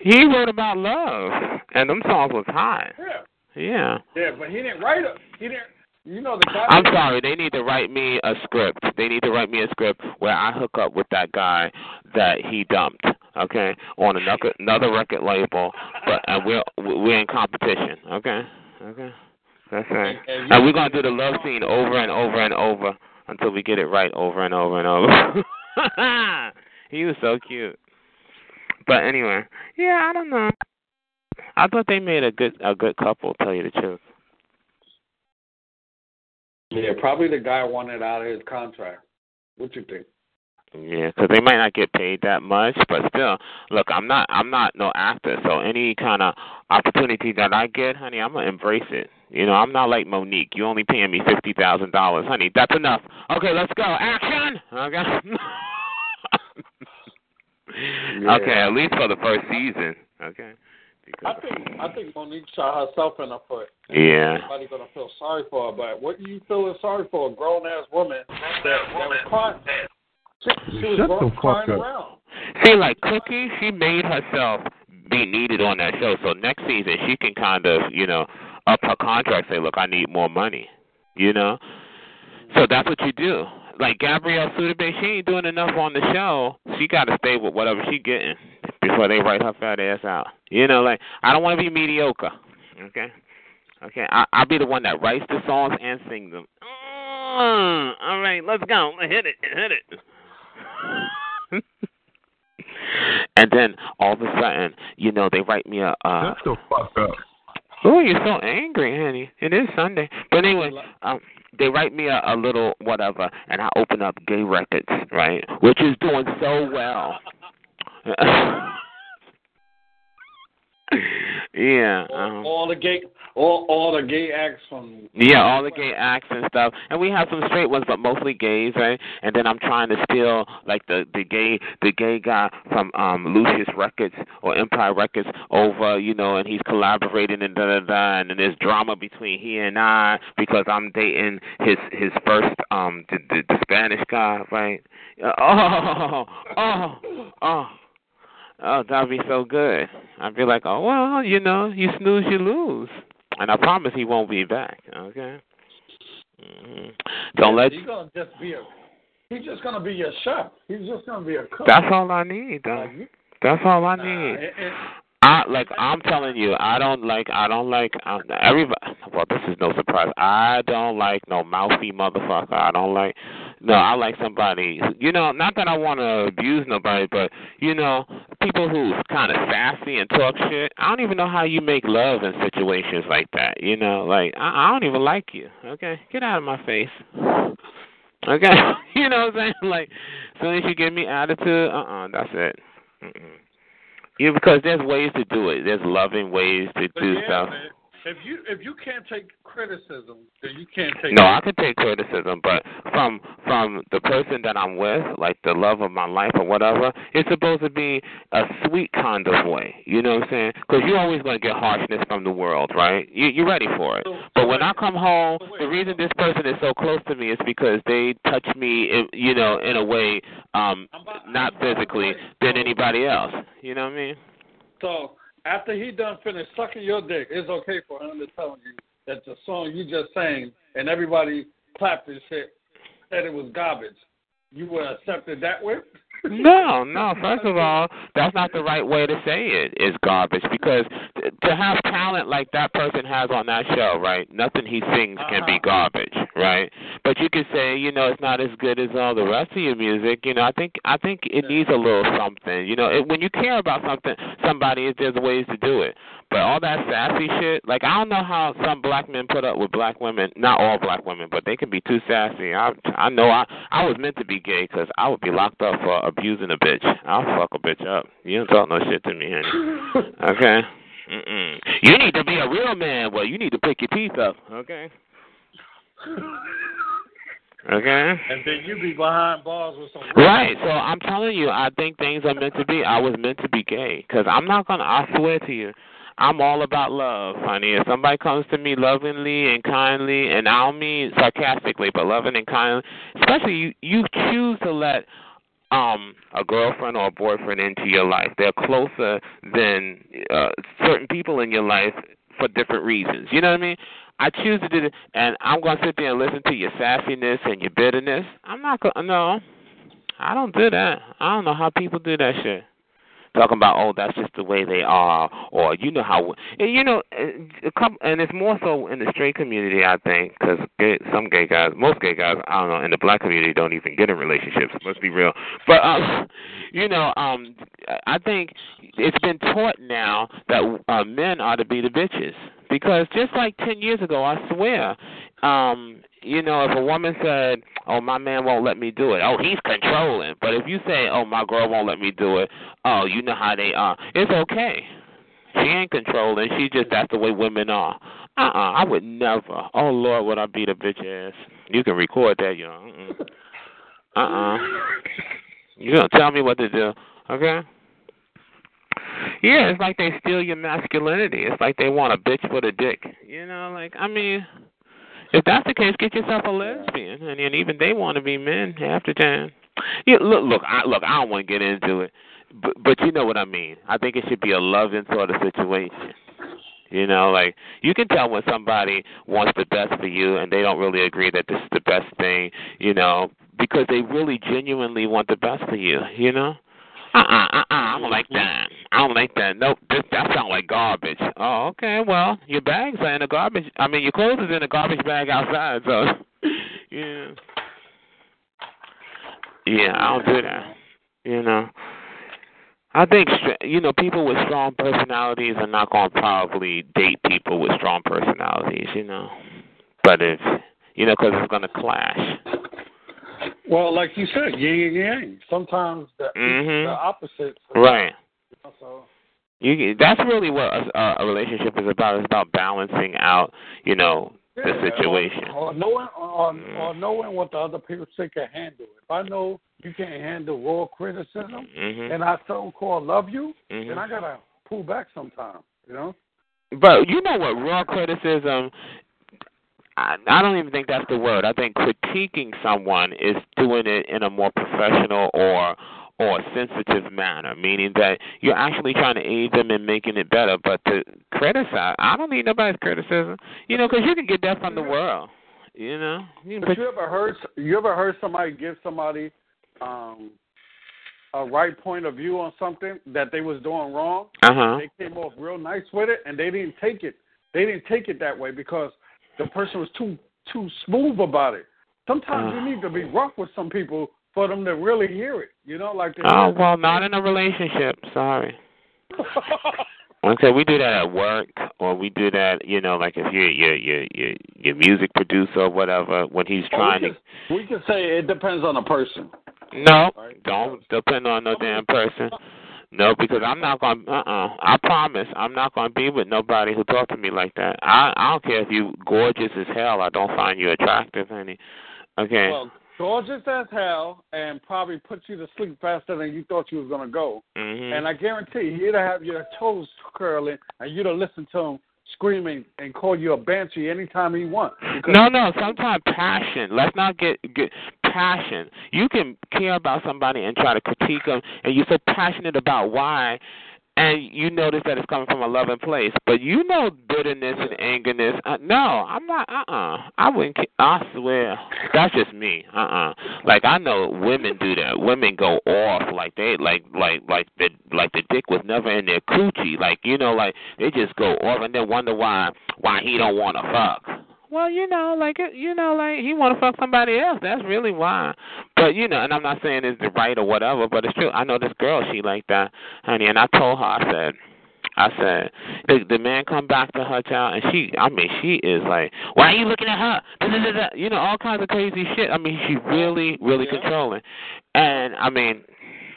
He wrote about love, and them songs was hot. yeah, Yeah. yeah, but he didn't write it. He didn't. You know the guy. I'm sorry. They need to write me a script. They need to write me a script where I hook up with that guy that he dumped. Okay, on another another record label, but and we're we're in competition. Okay, okay, that's right. And you- And we're gonna do the love scene over and over and over until we get it right over and over and over. he was so cute. But anyway, yeah, I don't know. I thought they made a good a good couple. Tell you the truth. Yeah, probably the guy wanted out of his contract. What you think? Yeah, 'cause they might not get paid that much, but still, look, I'm not, I'm not no actor, so any kind of opportunity that I get, honey, I'm gonna embrace it. You know, I'm not like Mo'Nique. You only paying me fifty thousand dollars, honey. That's enough. Okay, let's go. Action. Okay. Okay, at least for the first season. Okay. I think I think Mo'Nique shot herself in the foot. Yeah. Everybody's gonna feel sorry for her, but what are you feeling sorry for? A grown ass woman that, that was crying. She, she was Shut gro- the fuck crying up. around. See, like Cookie, she made herself be needed on that show. So next season, she can kind of, you know, up her contract. Say, look, I need more money. You know. So that's what you do. Like Gabrielle Sidibe, she ain't doing enough on the show. She got to stay with whatever she getting before they write her fat ass out. You know, like I don't want to be mediocre. Okay. Okay. I I'll be the one that writes the songs and sings them. Mm, all right, let's go. Hit it. Hit it. and then all of a sudden, you know, they write me a. Uh, Shut the fuck up. Oh, you're so angry, honey. It is Sunday. But anyway, um, they write me a, a little whatever, and I open up Gay Records, right, which is doing so well. yeah. Um, all the gay, all all the gay acts from. yeah, all the gay acts and stuff, and we have some straight ones, but mostly gays, right? And then I'm trying to steal like the the gay the gay guy from um Lucious Records or Empire Records over, you know, and he's collaborating and da da da, and then there's drama between he and I because I'm dating his his first um the the, the Spanish guy, right? Oh oh oh. Oh, that'd be so good. I'd be like, oh well, you know, you snooze, you lose, and I promise he won't be back. Okay. hmm Don't let. He's gonna just be a. He's just gonna be your chef. He's just gonna be a cook. That's all I need, though. That's all I need. And- and- I like. I'm telling you, I don't like. I don't like. Um, everybody. Well, this is no surprise. I don't like no mouthy motherfucker. I don't like. No, I like somebody. You know, not that I want to abuse nobody, but you know, people who's kind of sassy and talk shit. I don't even know how you make love in situations like that. You know, like I, I don't even like you. Okay, get out of my face. Okay, you know what I'm saying? Like, as soon as you give me attitude, uh, uh that's it. Mm-mm. Yeah, because there's ways to do it. There's loving ways to But do yeah, stuff. man, if you if you can't take criticism, then you can't take. No, I can take criticism, but from from the person that I'm with, like the love of my life or whatever, it's supposed to be a sweet kind of way. You know what I'm saying? Because you're always going to get harshness from the world, right? You, you're ready for it. But when I come home, the reason this person is so close to me is because they touch me, in, you know, in a way, um, not physically, than anybody else. You know what I mean? So after he done finished sucking your dick, it's okay for him to tell you that the song you just sang and everybody clapped and shit said it was garbage. You would accept it that way? No, no. First of all, that's not the right way to say it. Is garbage because to have talent like that person has on that show, right? Nothing he sings can be uh-huh. garbage, right? But you could say, you know, it's not as good as all the rest of your music. You know, I think I think it needs a little something. You know, it, when you care about something, somebody, there's ways to do it. But all that sassy shit, like I don't know how some black men put up with black women. Not all black women, but they can be too sassy. I I know I I was meant to be gay because I would be locked up for abusing a bitch. I'll fuck a bitch up. You don't talk no shit to me, honey. Okay. Mm-mm. You need to be a real man. Well, you need to pick your teeth up. Okay. Okay. And then you be behind bars with some. Right. So I'm telling you, I think things are meant to be. I was meant to be gay because I'm not gonna. I swear to you, I'm all about love, honey. If somebody comes to me lovingly and kindly, and I don't mean sarcastically, but loving and kindly, especially you, you choose to let um a girlfriend or a boyfriend into your life. They're closer than uh, certain people in your life for different reasons. You know what I mean? I choose to do it, and I'm gonna sit there and listen to your sassiness and your bitterness. I'm not gonna. No, I don't do that. I don't know how people do that shit. Talking about oh that's just the way they are, or you know how and you know a couple, and it's more so in the straight community I think because some gay guys, most gay guys I don't know in the black community don't even get in relationships. Let's be real, but um, you know um, I think it's been taught now that uh, men are to be the bitches because just like ten years ago, I swear, um, you know, if a woman said, "Oh, my man won't let me do it," oh, he's controlling. But if you say, "Oh, my girl won't let me do it," oh, you know how they are. It's okay. She ain't controlling. She just that's the way women are. Uh uh I would never. Oh Lord, would I beat a bitch ass? You can record that, you know. Uh uh. You don't tell me what to do, okay? Yeah, it's like they steal your masculinity. It's like they want a bitch with a dick. You know, like I mean, if that's the case, get yourself a lesbian, and, and even they want to be men half the time. Yeah, look, look, I, look. I don't want to get into it, but but you know what I mean. I think it should be a loving sort of situation. You know, like you can tell when somebody wants the best for you and they don't really agree that this is the best thing, you know, because they really genuinely want the best for you, you know? Uh uh uh uh I don't like that. I don't like that. Nope, this that sounds like garbage. Oh, okay, well, your bags are in a garbage I mean your clothes is in a garbage bag outside, so yeah. Yeah, I don't do that. You know. I think you know people with strong personalities are not going to probably date people with strong personalities, you know. But if you know, because it's going to clash. Well, like you said, yin and yang. Sometimes the, Mhm. the opposites. Right. So You that's really what a, a relationship is about. It's about balancing out, you know, the situation. Or, or knowing or, or knowing what the other people say can handle. If I know you can't handle raw criticism, Mhm. and I so called love you, Mhm. then I gotta pull back sometimes. You know. But you know what? Raw criticism. I, I don't even think that's the word. I think critiquing someone is doing it in a more professional or or sensitive manner, meaning that you're actually trying to aid them in making it better. But to criticize, I don't need nobody's criticism. You know, because you can get that from the world. You know. You But you ever heard you ever heard somebody give somebody um a right point of view on something that they was doing wrong? Uh-huh. They came off real nice with it, and they didn't take it. They didn't take it that way because the person was too too smooth about it. Sometimes Uh. you need to be rough with some people for them to really hear it. You know, like oh well, not in a relationship. Sorry. Okay, we do that at work, or we do that, you know, like if you're your your your your music producer or whatever, when he's trying we to. we can say it depends on the person. No, don't depend on no damn person. No, because I'm not gonna. Uh, uh I promise, I'm not gonna be with nobody who talk to me like that. I I don't care if you gorgeous as hell. I don't find you attractive, honey. Okay. Well, gorgeous as hell, and probably put you to sleep faster than you thought you was gonna go. Mm-hmm. And I guarantee you, he'd have your toes curling, and you'd have listened to him screaming and call you a banshee anytime he wants. No, no. Sometimes passion. Let's not get get passion. You can care about somebody and try to critique them, and you're so passionate about why and you notice that it's coming from a loving place. But you know bitterness and angerness. Uh, no, I'm not. Uh uh I wouldn't. I swear, that's just me. Uh uh Like I know women do that. Women go off like they like like like the like the dick was never in their coochie. Like you know, like they just go off and then wonder why why he don't want to fuck. Well, you know, like you know, like he want to fuck somebody else. That's really why. But you know, and I'm not saying it's the right or whatever, but it's true. I know this girl. She like that, honey. And I told her, I said, I said, the the man come back to her child, and she, I mean, she is like, why are you looking at her? Da, da, da, da. You know, all kinds of crazy shit. I mean, she really, really yeah. controlling. And I mean,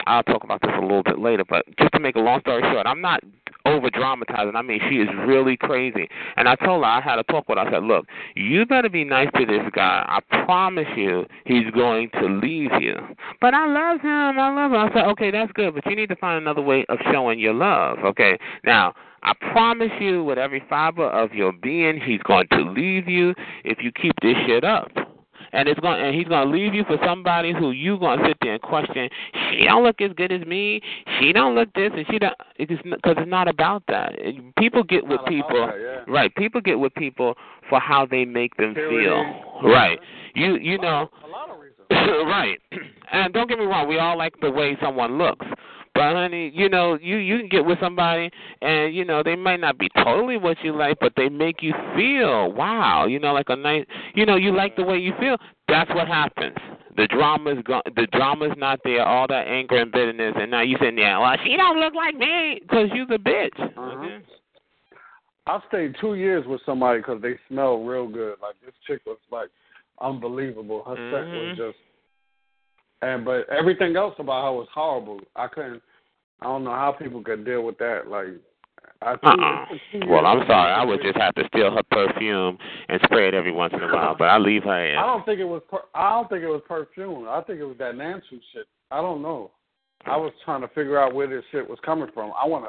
I'll talk about this a little bit later, but just to make a long story short, I'm not over dramatizing. I mean, she is really crazy. And I told her I had a talk with her. I said, Look, you better be nice to this guy. I promise you he's going to leave you. But I love him. I love him. I said, Okay, that's good, but you need to find another way of showing your love. Okay. Now I promise you, with every fiber of your being, he's going to leave you if you keep this shit up and it's going and he's going to leave you for somebody who you going to sit there and question. She don't look as good as me. She don't look this, and she don't because it's not about that. People get with people, that, yeah. right? People get with people for how they make them feel, right? You you know, a lot of reasons, right? And don't get me wrong, we all like the way someone looks. But honey, you know, you you can get with somebody and you know, they might not be totally what you like, but they make you feel wow, you know, like a nice you know, you like the way you feel. That's what happens. The drama's gone. The drama's not there. All that anger and bitterness, and now you saying, "Yeah, well, she don't look like me because you's a bitch." Uh-huh. Okay? I stayed two years with somebody because they smell real good. Like this chick was like unbelievable. Her mm-hmm. sex was just and but everything else about her was horrible. I couldn't. I don't know how people could deal with that. Like, I. Uh-uh. Well, I'm sorry. I would just have to steal her perfume and spray it every once in a while, but I leave her in. I don't think it was. Per- I don't think it was perfume. I think it was that Nancy shit. I don't know. I was trying to figure out where this shit was coming from. I wanna.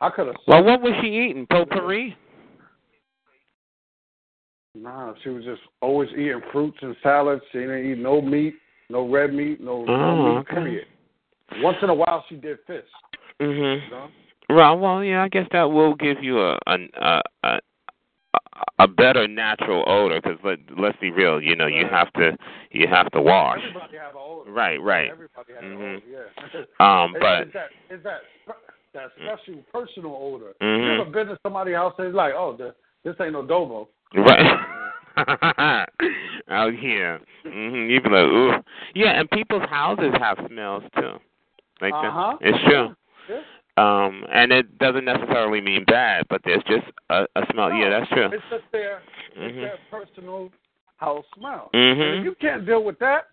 I could have. Well, what was she eating? Potpourri. Nah, she was just always eating fruits and salads. She didn't eat no meat. No red meat, no, oh, no meat, okay. period. Once in a while, she did fish. Mm-hmm. You know? Well, well, yeah, I guess that will give you a a a, a a better natural odor because let let's be real, you know, you have to you have to wash. Everybody have an odor. Right, right. Everybody has mm-hmm. an odor. Yeah. Um, but it's that it's that that special personal odor. Mm-hmm. You ever been to somebody's house and it's like, oh, the, this ain't no Dovo. Right. Out here, mm-hmm. you be like, ooh, yeah, and people's houses have smells too. Like uh-huh. that. It's true. Yeah. Um, and it doesn't necessarily mean bad, but there's just a, a smell. No, yeah, that's true. It's just their mm-hmm. it's their personal house smell. Mm-hmm. If you can't deal with that,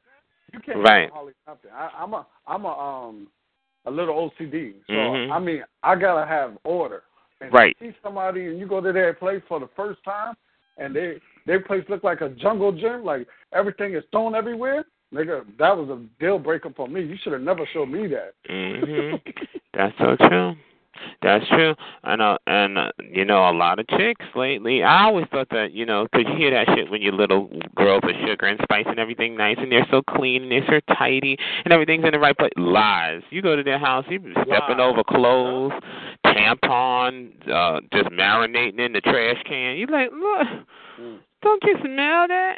you can't right. hardly nothing. I, I'm a I'm a um a little OCD, so mm-hmm. I mean I gotta have order. And right. You see somebody and you go to their place for the first time, and they their place look like a jungle gym, like everything is thrown everywhere. Nigga, that was a deal breaker for me. You should have never showed me that. Mhm. That's so true. That's true. I know, and uh, you know, a lot of chicks lately. I always thought that, you know, 'cause you hear that shit when your little girls are sugar and spice and everything nice, and they're so clean and they're so tidy and everything's in the right place. Lies. You go to their house, you stepping over clothes, tampon, uh, just marinating in the trash can. You like, look, Mm. Don't you smell that?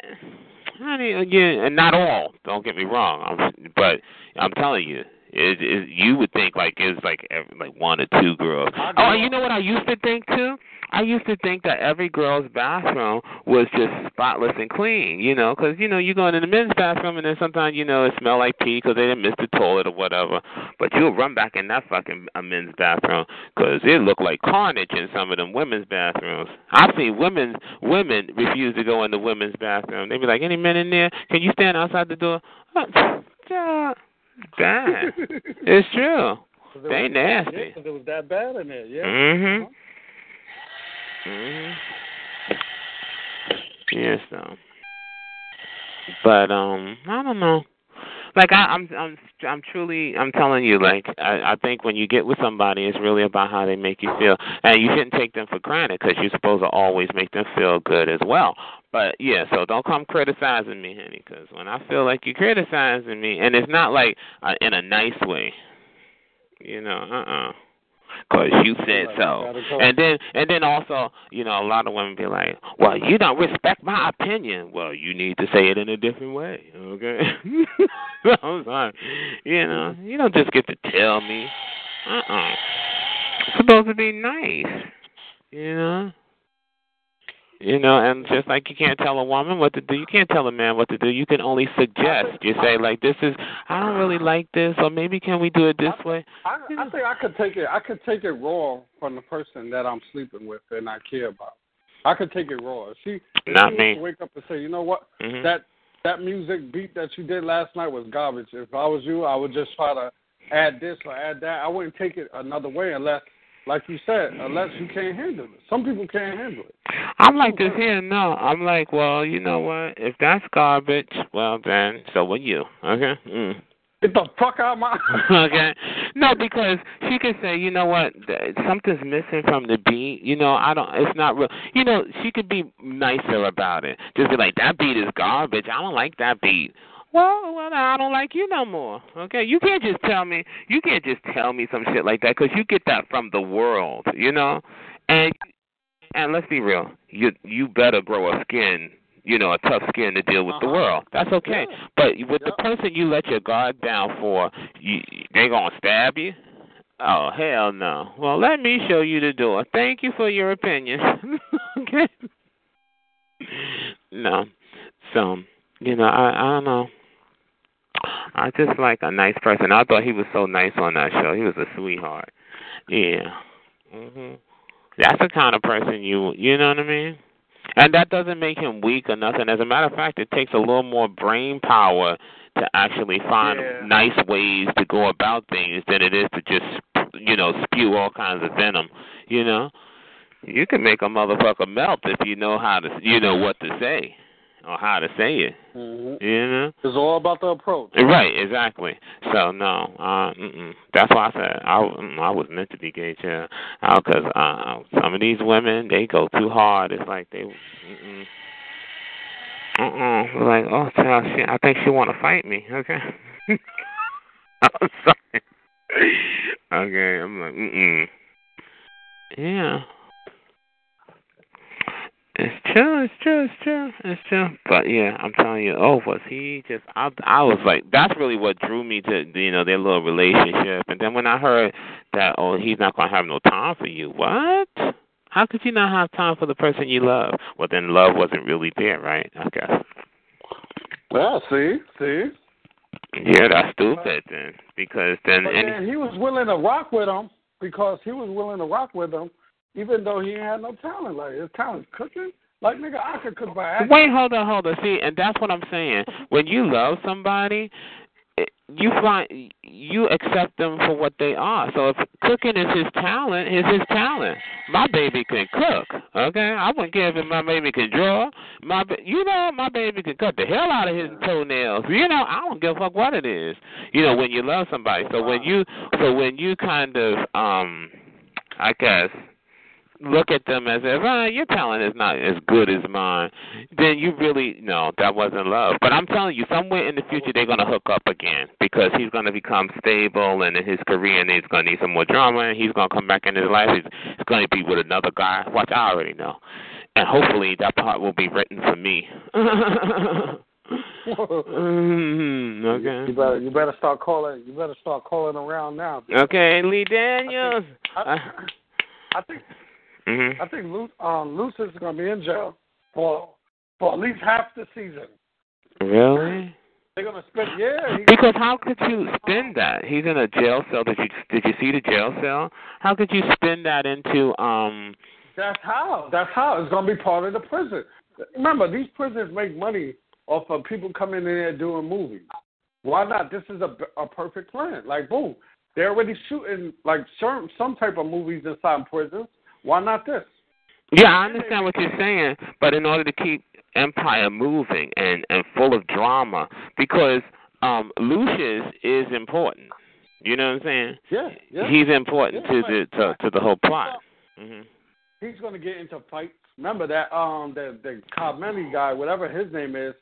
Honey, again, and not all. Don't get me wrong. I'm, but I'm telling you, it, it, you would think like it's like every, like one or two girls. Oh, you know what I used to think too? I used to think that every girl's bathroom was just spotless and clean, you know, because you know you go into the men's bathroom and then sometimes you know it smell like pee because they didn't miss the toilet or whatever. But you'll run back in that fucking a men's bathroom because it looked like carnage in some of them women's bathrooms. I've seen women women refuse to go in the women's bathroom. They be like, "Any men in there? Can you stand outside the door?" Uh, yeah. Damn. it's true. They nasty. Yeah, it was that bad in there. Yeah. Mhm. Mhm. Yes, though. But um, I don't know. Like I, I'm, I'm, I'm truly, I'm telling you. Like I, I think when you get with somebody, it's really about how they make you feel, and you shouldn't take them for granted because you're supposed to always make them feel good as well. But yeah, so don't come criticizing me, honey, because when I feel like you're criticizing me, and it's not like uh, in a nice way, you know, uh, uh 'cause you said so. And then and then also, you know, a lot of women be like, "Well, you don't respect my opinion." Well, you need to say it in a different way, okay? I'm sorry. You know, you don't just get to tell me. Uh-uh. It's supposed to be nice. You know. You know, and just like you can't tell a woman what to do, you can't tell a man what to do. You can only suggest. You say like, "This is, I don't really like this," or maybe can we do it this way? I, I think I could take it. I could take it raw from the person that I'm sleeping with and I care about. I could take it raw. She, Not she me. wake up and say, you know what, Mhm. that that music beat that you did last night was garbage. If I was you, I would just try to add this or add that. I wouldn't take it another way unless, like you said, unless you can't handle it. Some people can't handle it. I'm like this here. No, I'm like, well, you know what? If that's garbage, well then, so will you. Okay. Mm. Get the fuck out of my. okay. No, because she could say, you know what, something's missing from the beat. You know, I don't. It's not real. You know, she could be nicer about it. Just be like, that beat is garbage. I don't like that beat. Well, well, I don't like you no more. Okay, you can't just tell me. You can't just tell me some shit like that because you get that from the world. You know, and and let's be real. You you better grow a skin. You know, a tough skin to deal with the uh-huh. world. That's okay. But with the person you let your guard down for, you, they gonna stab you. Oh hell no! Well, let me show you the door. Thank you for your opinion. okay. No. So, you know, I I don't know. I just like a nice person. I thought he was so nice on that show. He was a sweetheart. Yeah. Mhm. That's the kind of person you you know what I mean? And that doesn't make him weak or nothing. As a matter of fact, it takes a little more brain power to actually find Yeah. nice ways to go about things than it is to just you know spew all kinds of venom. You know, you can make a motherfucker melt if you know how to you know what to say or how to say it. Mhm. You know. It's all about the approach. Right, exactly. So no, uh, mm-mm. that's why I said I, mm, I was meant to be gay too, because uh, some of these women they go too hard. It's like they, mm-mm. uh-uh. like oh, child, she, I think she want to fight me. Okay, I'm sorry. okay, I'm like, mm-mm. yeah. It's true, it's true, it's true, it's true. But yeah, I'm telling you, oh, was he just? I, I was like, that's really what drew me to you know their little relationship. And then when I heard that, oh, he's not gonna have no time for you. What? How could you not have time for the person you love? Well, then love wasn't really there, right? I guess. Yeah, see, see. Yeah, that's stupid then, because then But any. then he was willing to rock with him because he was willing to rock with him, even though he had no talent. Like his talent's cooking. Like nigga, I could cook by accident. Wait, hold on, hold on. See, and that's what I'm saying. When you love somebody, you find you accept them for what they are. So if cooking is his talent, is his talent. My baby can cook. Okay, I wouldn't care if my baby can draw. My, you know, my baby can cut the hell out of his toenails. You know, I don't give a fuck what it is. You know, when you love somebody. So when you, so when you kind of, um, I guess look at them as if ah, your talent is not as good as mine, then you really no, that wasn't love. But I'm telling you, somewhere in the future they're gonna hook up again because he's gonna become stable and in his career and he's gonna need some more drama and he's gonna come back in his life. He's, he's gonna be with another guy. Watch, I already know. And hopefully that part will be written for me. Mhm, okay. You better you better start calling you better start calling around now. Okay, Lee Daniels. I, I think Mhm. I think Lu, um, Lucious is gonna be in jail for for at least half the season. Really? They're gonna spend yeah. Because how could you spend that? He's in a jail cell. Did you did you see the jail cell? How could you spend that into um? That's how. That's how. It's gonna be part of the prison. Remember, these prisons make money off of people coming in there doing movies. Why not? This is a, a perfect plan. Like, boom, they're already shooting like some some type of movies inside prisons. Why not this? Yeah, I understand what you're saying, but in order to keep Empire moving and and full of drama, because um Lucious is important. You know what I'm saying? Yeah, yeah. He's important Yeah, to right. the to, to the whole plot. Mm-hmm. He's gonna get into fights. Remember that um the the Comedy guy, whatever his name is,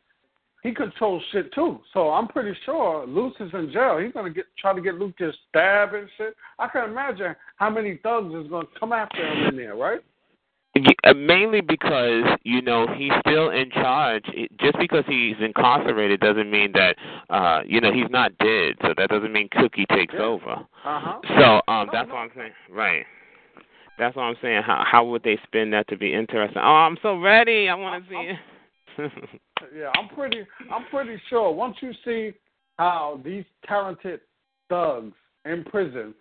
he controls shit too. So I'm pretty sure Lucious in jail. He's gonna get try to get Luke to stab and shit. I can imagine how many thugs is gonna come after him in there, right? Yeah, uh, mainly because you know he's still in charge. Just because he's incarcerated doesn't mean that uh you know he's not dead. So that doesn't mean Cookie takes over. Uh huh. So um that's what I'm saying. Right. That's what I'm saying. How how would they spin that to be interesting? Oh, I'm so ready. I want to see it. Yeah, I'm pretty. I'm pretty sure once you see how these talented thugs in prison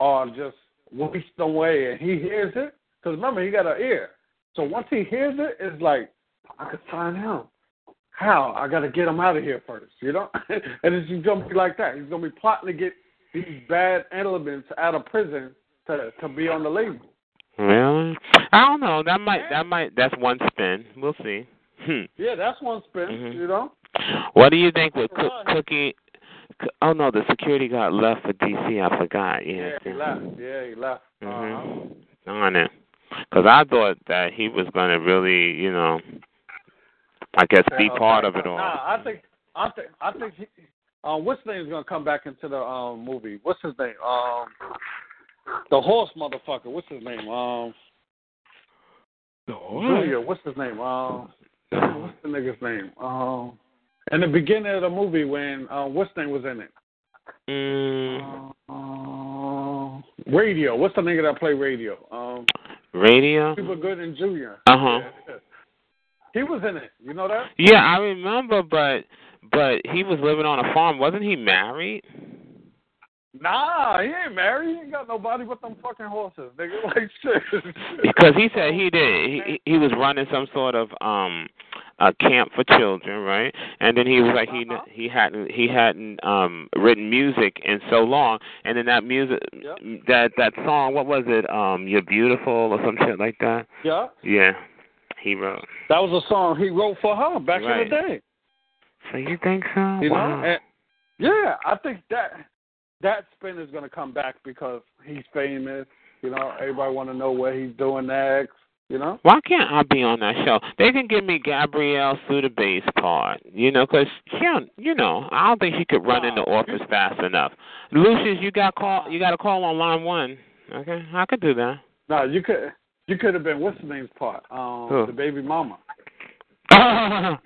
are just wasting away, and he hears it, because remember he got an ear. So once he hears it, it's like I could find him. How? I got to get him out of here first, you know. and it's just gonna be like that. He's gonna be plotting to get these bad elements out of prison to to be on the label. Really? I don't know. That might that might that's one spin. We'll see. Hmm. Yeah, that's one spin. Mhm. You know. What do you think with Cook, Cookie? Oh no, the security guard left for DC. I forgot. Yeah. Yeah, he left. Yeah, he left. Uh-huh. Mhm. Darn it. Because I thought that he was going to really, you know, I guess be Uh, part of it all. Nah, I think I think I think he, um, what's his name's gonna come back into the um movie. What's his name? Um, the horse motherfucker. What's his name? Um, the Julia. What's his name? Um, what's the nigga's name? Um, in the beginning of the movie when uh, what's name was in it? Mm, Uh, radio. What's the nigga that play radio? Um, radio? Super Good and Junior. Uh huh. Yeah. He was in it. You know that? Yeah, I remember, but but he was living on a farm. Wasn't he married? Nah, he ain't married. He ain't got nobody but them fucking horses, nigga. Like shit. Because he said he did. He he was running some sort of um a camp for children, right? And then he was like he he hadn't he hadn't um written music in so long, and then that music that that song what was it um You're Beautiful or some shit like that. Yeah, Yeah, he wrote. that was a song he wrote for her back Right. in the day. So you think so? You wow. know? And, yeah, I think that that spin is gonna come back because he's famous. You know, everybody want to know what he's doing next. You know. Why can't I be on that show? They can give me Gabrielle bass part, you know, 'cause she, don't, you know, I don't think she could run in the office fast enough. Lucious, you got call, you got a call on line one. Okay, I could do that. No, you could you could have been what's the name's part? Um, Who? the baby mama.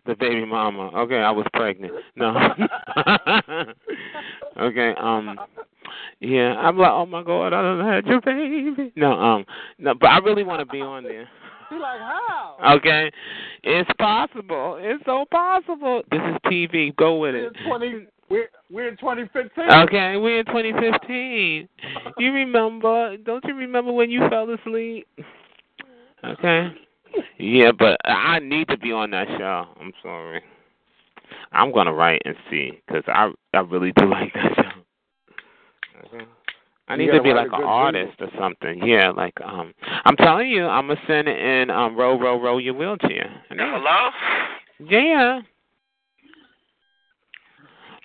The baby mama. Okay, I was pregnant. No. okay, um yeah, I'm like, oh my god, I don't had your baby. No, um no, but I really want to be on there. He like how? Okay? It's possible. It's so possible. This is TV. Go with it. twenty. We're we're in 2015. Okay, we're in 2015. You remember? Don't you remember when you fell asleep? Okay. Yeah, but I need to be on that show. I'm sorry. I'm gonna write and see because I I really do like that show. Okay. I need gotta be like an good artist or something. Yeah, like um, I'm telling you, I'm gonna send it in um, row, row, row your wheelchair. Hello? yeah.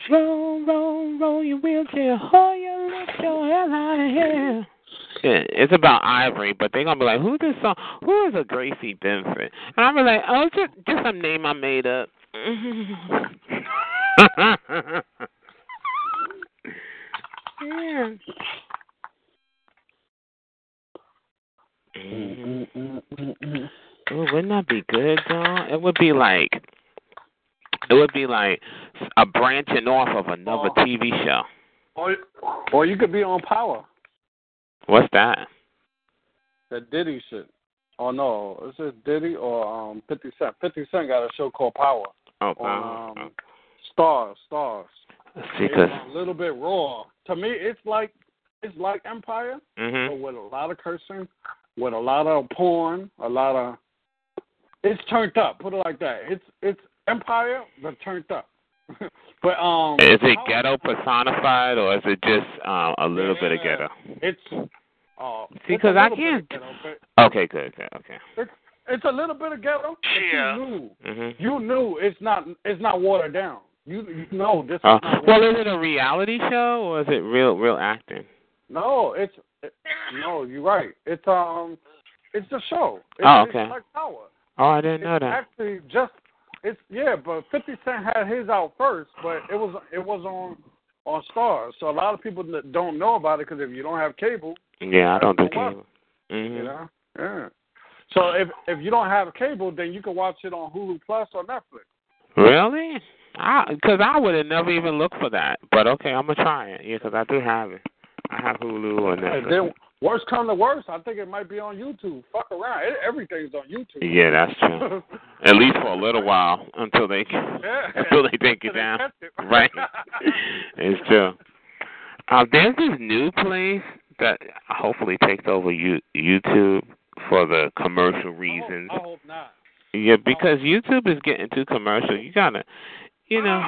Roll, roll, roll your wheelchair. Oh, you lift your head high here. Yeah, it's about Ivory, but they're gonna be like, "Who this song? Who is a Gracie Benford?" And I'm like, "Oh, just just some name I made up." yeah. Ooh, wouldn't that be good though? It would be like it would be like a branching off of another oh. TV show. Or or you could be on Power. What's that? That Diddy shit. Oh no, is it Diddy or um Fifty Cent? Fifty Cent got a show called Power. Oh, on um, Starz, Starz. It's a little bit raw. To me, it's like it's like Empire, Mhm. but with a lot of cursing, with a lot of porn, a lot of. It's turned up. Put it like that. It's it's Empire, but turned up. but um, is it ghetto personified or is it just uh, a little bit of ghetto? It's uh, See, it's a 'cause I can't- ghetto, but Okay, good, good, okay. It's it's a little bit of ghetto. But Yeah. you knew Mhm. you knew it's not it's not watered down. You you know this. Uh, is well, is it a reality show or is it real, real acting? No, it's it, no. You're right. It's um, it's a show. It's, Oh, okay. It's like Power. Oh, I didn't know that. actually just it's yeah, but Fifty Cent had his out first, but it was it was on on Starz, so a lot of people that don't know about it because if you don't have cable, Yeah, I don't do cable. hmm you know, yeah. So if if you don't have cable, then you can watch it on Hulu Plus or Netflix. Really? Because I, would have never even looked for that. But okay, I'm gonna try it. Yeah, because I do have it. I have Hulu and And Netflix. then worst come to worst, I think it might be on YouTube. Fuck around, it, everything's on YouTube. Yeah, that's true. At least for a little while until they Yeah. until they take you down. it. Right. it's true. Uh, there's this new place that hopefully takes over you, YouTube for the commercial reasons. I hope not. Yeah, because YouTube is getting too commercial. You gotta, you know,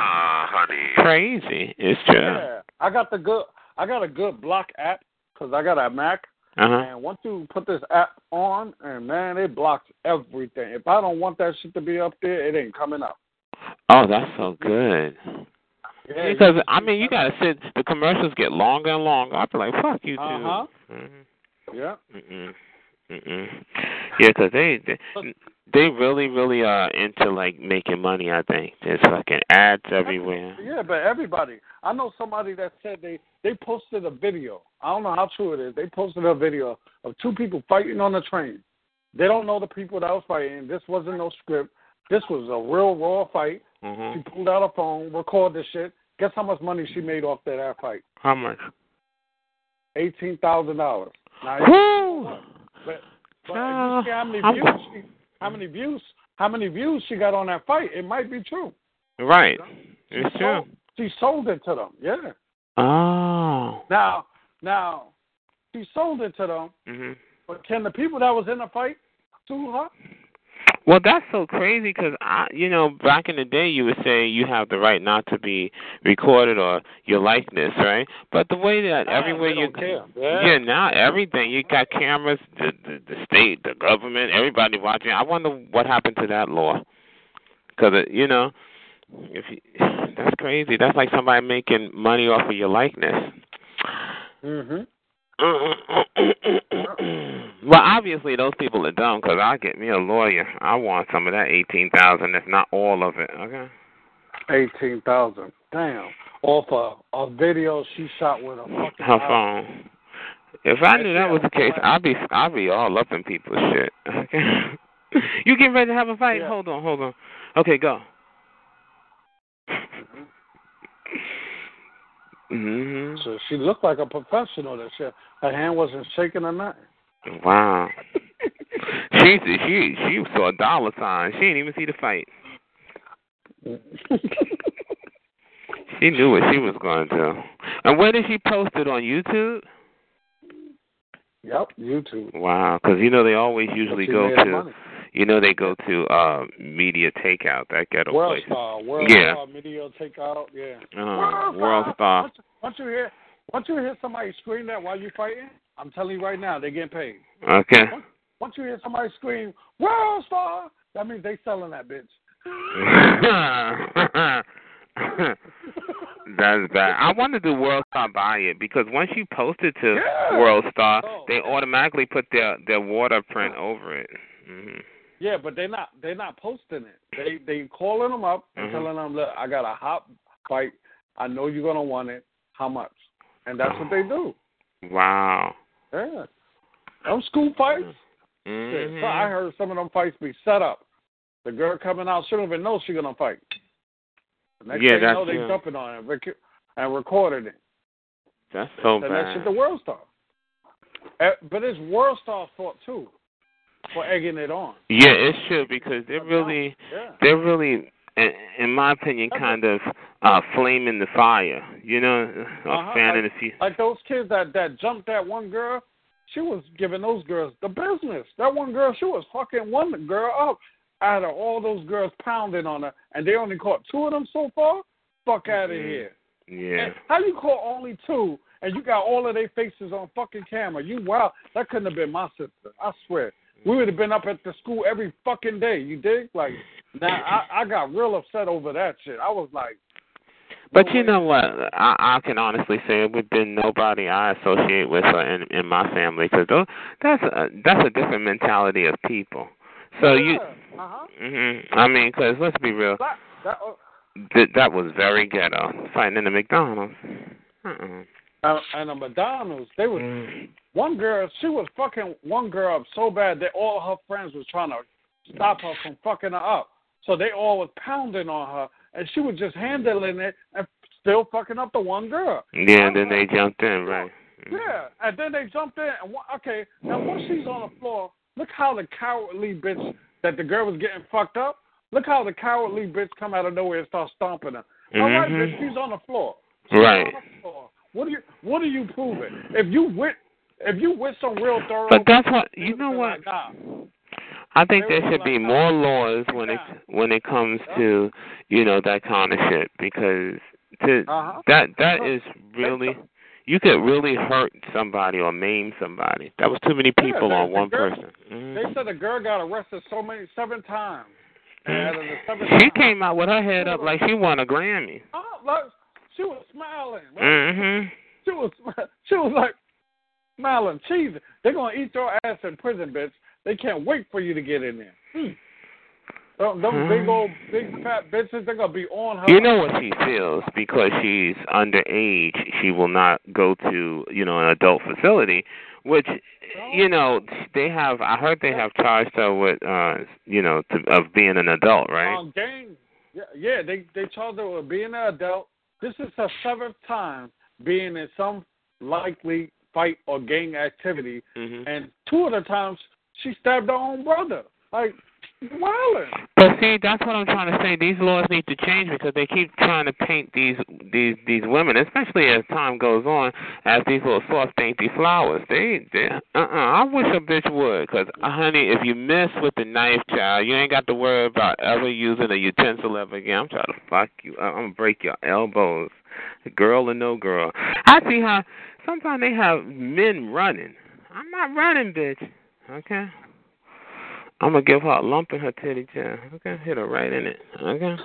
crazy. It's true. Yeah, I got the good. I got a good block app because I got a Mac. Uh huh. And once you put this app on, and man, it blocks everything. If I don't want that shit to be up there, it ain't coming up. Oh, that's so good. Yeah, Because I mean, you gotta sit. The commercials get longer and longer. I'll be like, "Fuck you, too. Uh too." huh. Mhm. Yeah. Mm-mm. Mm-mm. Yeah, 'cause they, they they really really are into like making money. I think there's fucking ads everywhere. Yeah, but everybody. I know somebody that said they they posted a video. I don't know how true it is. They posted a video of two people fighting on the train. They don't know the people that was fighting. This wasn't no script. This was a real raw fight. Mm-hmm. She pulled out a phone, recorded the shit. Guess how much money she made off that fight? How much? Eighteen thousand dollars. Woo! But, but if you see how many views, she, how many views, how many views she got on that fight, it might be true. Right. She It's true. sold, she sold it to them. Yeah. Oh. Now, now, she sold it to them. Mhm. But can the people that was in the fight sue her? Well, that's so crazy because I, you know, back in the day, you would say you have the right not to be recorded or your likeness, right? But the way that Ah, everywhere you, care. Yeah. now everything you got cameras, the, the the state, the government, everybody watching. I wonder what happened to that law, because you know, if you, that's crazy. That's like somebody making money off of your likeness. Mm-hmm. well, obviously those people are dumb because I'll get me a lawyer. I want some of that eighteen thousand, if not all of it. Okay. Eighteen thousand. Damn. Off a, a video she shot with a fucking Her phone. If I knew that was the case, I'd be I'd be all up in people's shit. Okay. you getting ready to have a fight? Yeah. Hold on, hold on. Okay, go. Hmm So she looked like a professional. That shit. Her hand wasn't shaking or nothing. Wow. she she she saw a dollar sign. She didn't even see the fight. She knew what she was going to do. And where did she post it on YouTube? Yep, YouTube. Wow, because you know they always usually go to, money. You know they go to uh media takeout that ghetto World place. Star, World yeah. Star, Video Takeout, yeah. Uh, World Star. Once, once you hear, once you hear somebody scream that while you're fighting, I'm telling you right now, they're getting paid. Okay. Once you hear somebody scream World Star, that means they selling that bitch. That's bad. I want to do World Star buy it because once you post it to Yeah. World Star, Oh. they automatically put their their water print over it. hmm Yeah, but they're not they're not posting it. They they calling them up and Mhm. telling them, look, I got a hot fight. I know you're gonna want it. How much? And that's what they do. Wow. Yeah. Them school fights. Mhm. so I heard some of them fights be set up. The girl coming out, she don't even know she's gonna fight. The next Yeah, thing you know, they true. jumping on it and rec- and recorded it. That's so Send that shit bad. to World Star. Eh, But it's World Star's fault too for egging it on. Yeah, it should because they're really Yeah. they're really in, in my opinion kind of uh flaming the fire. You know, Uh-huh, fanning like, the few. like those kids that that jumped that one girl, she was giving those girls the business. That one girl, she was fucking one girl up out of all those girls pounding on her, and they only caught two of them so far. Fuck out of Mhm. here! Yeah. How you caught only two, and you got all of their faces on fucking camera? You wow, that couldn't have been my sister. I swear. We would have been up at the school every fucking day. You dig? Like now, I I got real upset over that shit. I was like, But you know what? I, I can honestly say it would been nobody I associate with uh, in in my family because that's a, that's a different mentality of people. So you Uh huh. Mhm. I mean, because let's be real, That, that, uh, th- that was very ghetto. Fighting in the McDonald's. Uh-uh. uh, and the McDonald's, they was Mm. One girl. She was fucking one girl up so bad that all her friends was trying to stop her from fucking her up. So they all was pounding on her, and she was just handling it and still fucking up the one girl. Yeah, and then they jumped in, right? Yeah, and then they jumped in. And one, okay, now once she's on the floor, look how the cowardly bitch that the girl was getting fucked up. Look how the cowardly bitch come out of nowhere and start stomping her. All right, bitch, mm-hmm. she's on the floor. She's Right. the floor. What are you What are you proving? If you with if you with some real thorough, But that's what you know. What like, nah. I think there should be be like, more laws when it when it comes to you know that kind of shit because to Uh-huh. that that is really you could really hurt somebody or maim somebody. That was too many people Yeah, on one girl- person. Mhm. They said the girl got arrested so many seven times. And out of the seven She times, came out with her head up like she won a Grammy. Oh, look, she was smiling. Right? Mhm. She was she was like smiling, cheesing. They're gonna eat your ass in prison, bitch. They can't wait for you to get in there. Hmm. Them, them big old big fat bitches, they're gonna be on her. You know what she feels because she's underage. She will not go to you know an adult facility, which you know they have. I heard they have charged her with uh you know to, of being an adult, right? Um, gang, yeah, yeah, they they charged her with being an adult. This is her seventh time being in some likely fight or gang activity, Mhm. and two of the times she stabbed her own brother. Like, wildin'. But see, that's what I'm trying to say. These laws need to change because they keep trying to paint these these these women, especially as time goes on, as these little soft, dainty flowers. They, they uh-uh. I wish a bitch would, cause uh, honey, if you mess with the knife, child, you ain't got to worry about ever using a utensil ever again. I'm trying to fuck you. I'm gonna break your elbows, girl or no girl. I see how sometimes they have men running. I'm not running, bitch. Okay. I'm gonna give her a lump in her titty, child. Okay, hit her right in it. Okay.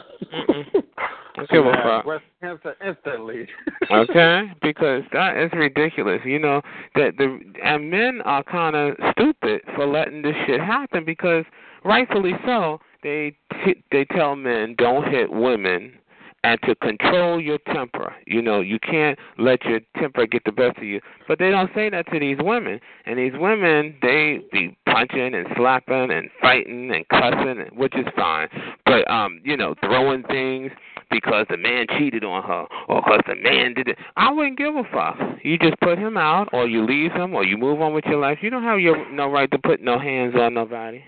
Don't give a fuck. Breast cancer instantly. okay, because that is ridiculous. You know that the and men are kind of stupid for letting this shit happen because rightfully so. They t- they tell men don't hit women and to control your temper. You know, you can't let your temper get the best of you. But they don't say that to these women. And these women, they be punching and slapping and fighting and cussing, which is fine. But um, you know, throwing things because the man cheated on her or because the man did it. I wouldn't give a fuck. You just put him out or you leave him or you move on with your life. You don't have your no right to put no hands on nobody.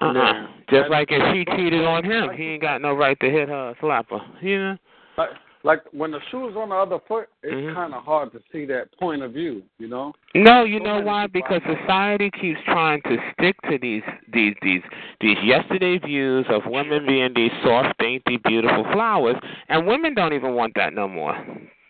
Uh-uh. Just like if she cheated on him, he ain't got no right to hit her or slap her. You know? Like, like when the shoe's on the other foot, it's Mhm. kind of hard to see that point of view. You know. No, you So know why? Because society keeps trying to stick to these these these these yesterday views of women being these soft, dainty, beautiful flowers, and women don't even want that no more.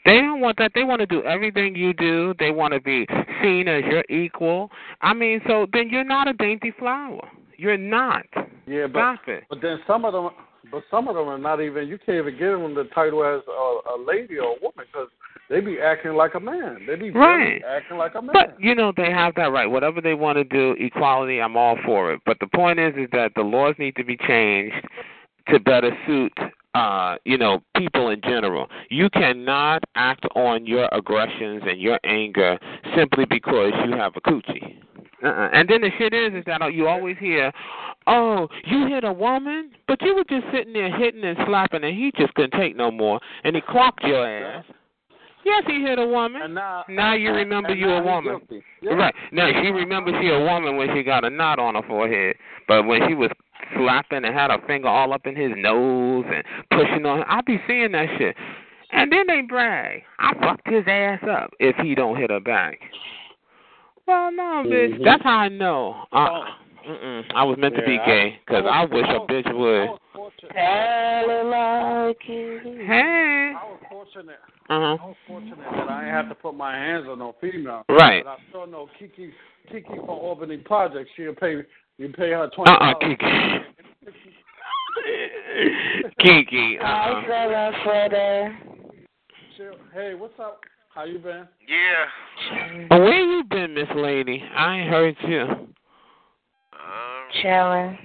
They don't want that. They want to do everything you do. They want to be seen as your equal. I mean, so then you're not a dainty flower. You're not. Yeah, but Stop it. but then some of them, but some of them are not even. You can't even give them the title as a, a lady or a woman because they be acting like a man. They be Right. acting like a man. But you know they have that right. Whatever they want to do, equality, I'm all for it. But the point is, is that the laws need to be changed to better suit, uh, you know, people in general. You cannot act on your aggressions and your anger simply because you have a coochie. Uh-uh. And then the shit is, is that you always hear, "Oh, you hit a woman, but you were just sitting there hitting and slapping, and he just couldn't take no more, and he clocked your ass." Yes, he hit a woman. And now, Now you remember you a woman. Yeah. Right. Now she remembers she a woman when she got a knot on her forehead. But when she was slapping and had her finger all up in his nose and pushing on I be seeing that shit. And then they brag. I fucked his ass up if he don't hit her back. Well, no, bitch. Mhm. That's how I know. Uh, mm-mm. I was meant to be Yeah, I- gay because I, I was- wish I a was- bitch would. Hey. I was fortunate. Uh-huh. I was fortunate that I ain't have to put my hands on no female. Right. But I sure know Kiki, Kiki from Albany Project. She'll pay you pay her twenty. Uh-uh, Kiki. Kiki. Hi, Uh-uh. fella, Freddy. She'll- Hey, what's up? How you been? Yeah. Where you been, Miss Lady? I ain't heard you. Um, Chilling.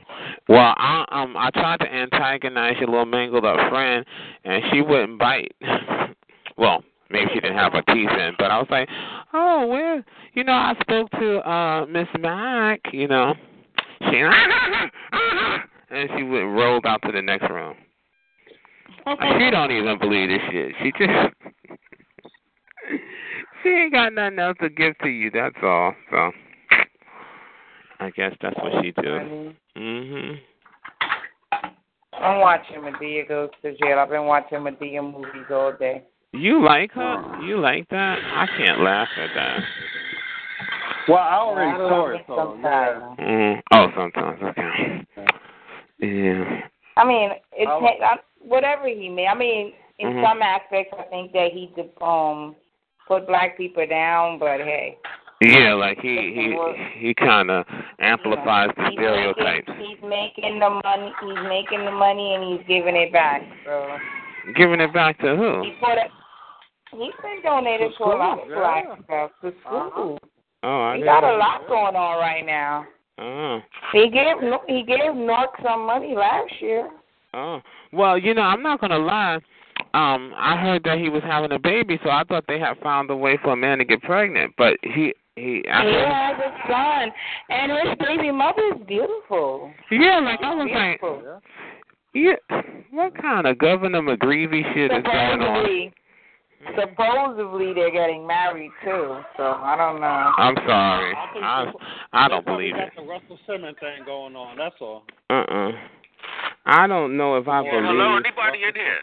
Well, I um I tried to antagonize your little mangled up friend, and she wouldn't bite. well, maybe she didn't have her teeth in, but I was like, oh, well, you know, I spoke to uh Miss Mac, you know, she and she went rolled out to the next room. She don't even believe this shit. She just she ain't got nothing else to give to you. That's all. So I guess that's what she do. Mhm. I'm watching Madea goes to jail. I've been watching Madea movies all day. You like her? You like that? I can't laugh at that. Well, I already I saw it, it so sometimes. yeah. Mm. Oh, sometimes okay. Yeah. I mean, it I- ta- I, whatever he may. I mean, in Mhm. some aspects, I think that he did, um put black people down, but hey, Yeah, like he he he kind of amplifies the he's stereotypes. making, he's making the money. He's making the money, and he's giving it back. So Giving it back to who? he put it. He's been donated To to a lot of schools, black yeah. stuff to uh-huh. school. Oh, I He got a know. lot going on right now. Oh. He gave he gave North some money last year. Oh. Well, you know, I'm not gonna lie. Um, I heard that he was having a baby, so I thought they had found a way for a man to get pregnant. But he he I He heard, has a son, and his baby mother is beautiful. Yeah, like I was like Yeah what kind of Governor McGreevey shit is going on? Supposedly, supposedly they're getting married too. So I don't know. I'm sorry. I I I don't probably believe it. got the Russell Simmons thing going on. That's all. Uh uh I don't know if I Yeah, believe Hello, anybody in here?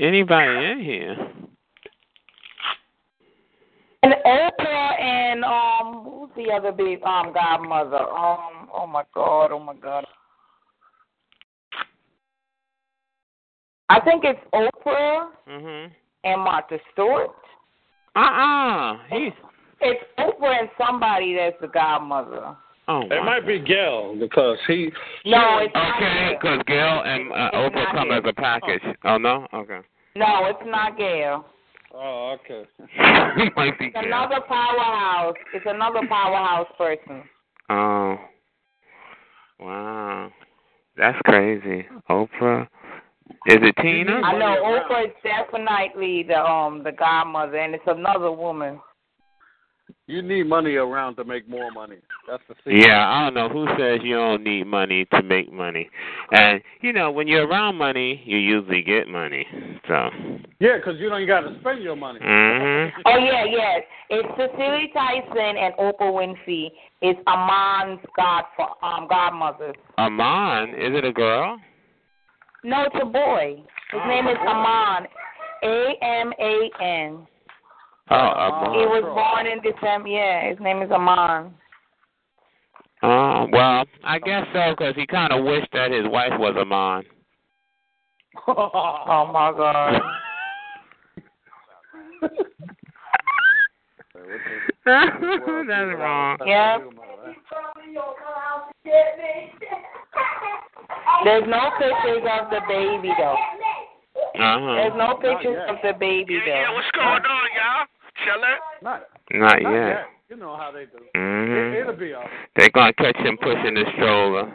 Anybody in here. And Oprah and um, who's the other big um godmother? Um, oh my god, oh my god. I think it's Oprah Mhm. and Martha Stewart. Uh uh He's It's Oprah and somebody that's the godmother. Oh It my might be Gail because he. No, it's not Okay, Gail. because Gail and uh, It's Oprah come Gail. as a package. Oh no, okay. No, it's not Gail. Oh, okay. it might be It's Gail. another powerhouse. It's another powerhouse person. Oh, wow, that's crazy. Oprah, is it Tina? I know Oprah is definitely the um the godmother, and it's another woman. You need money around to make more money. That's the secret. Yeah, I don't know who says you don't need money to make money, and you know when you're around money, you usually get money. So. Yeah, because you don't got to spend your money. Mm-hmm. Oh yeah, yes. It's Cicely Tyson and Oprah Winfrey. It's Aman's god um godmother. Aman, is it a girl? No, it's a boy. His name is Aman. A M A N. Oh, Aman. He was born in December. Yeah, his name is Aman. Oh, well, I guess so, because he kind of wished that his wife was Amon. Oh my God. That's wrong. Yeah. There's no pictures of the baby though. Uh-huh. There's no pictures of the baby Yeah, yeah, what's going on, y'all? Chillin'? Not, Not not yet. yet. You know how they do. Mhm. It, it'll be all right. They're gonna catch him pushing the stroller.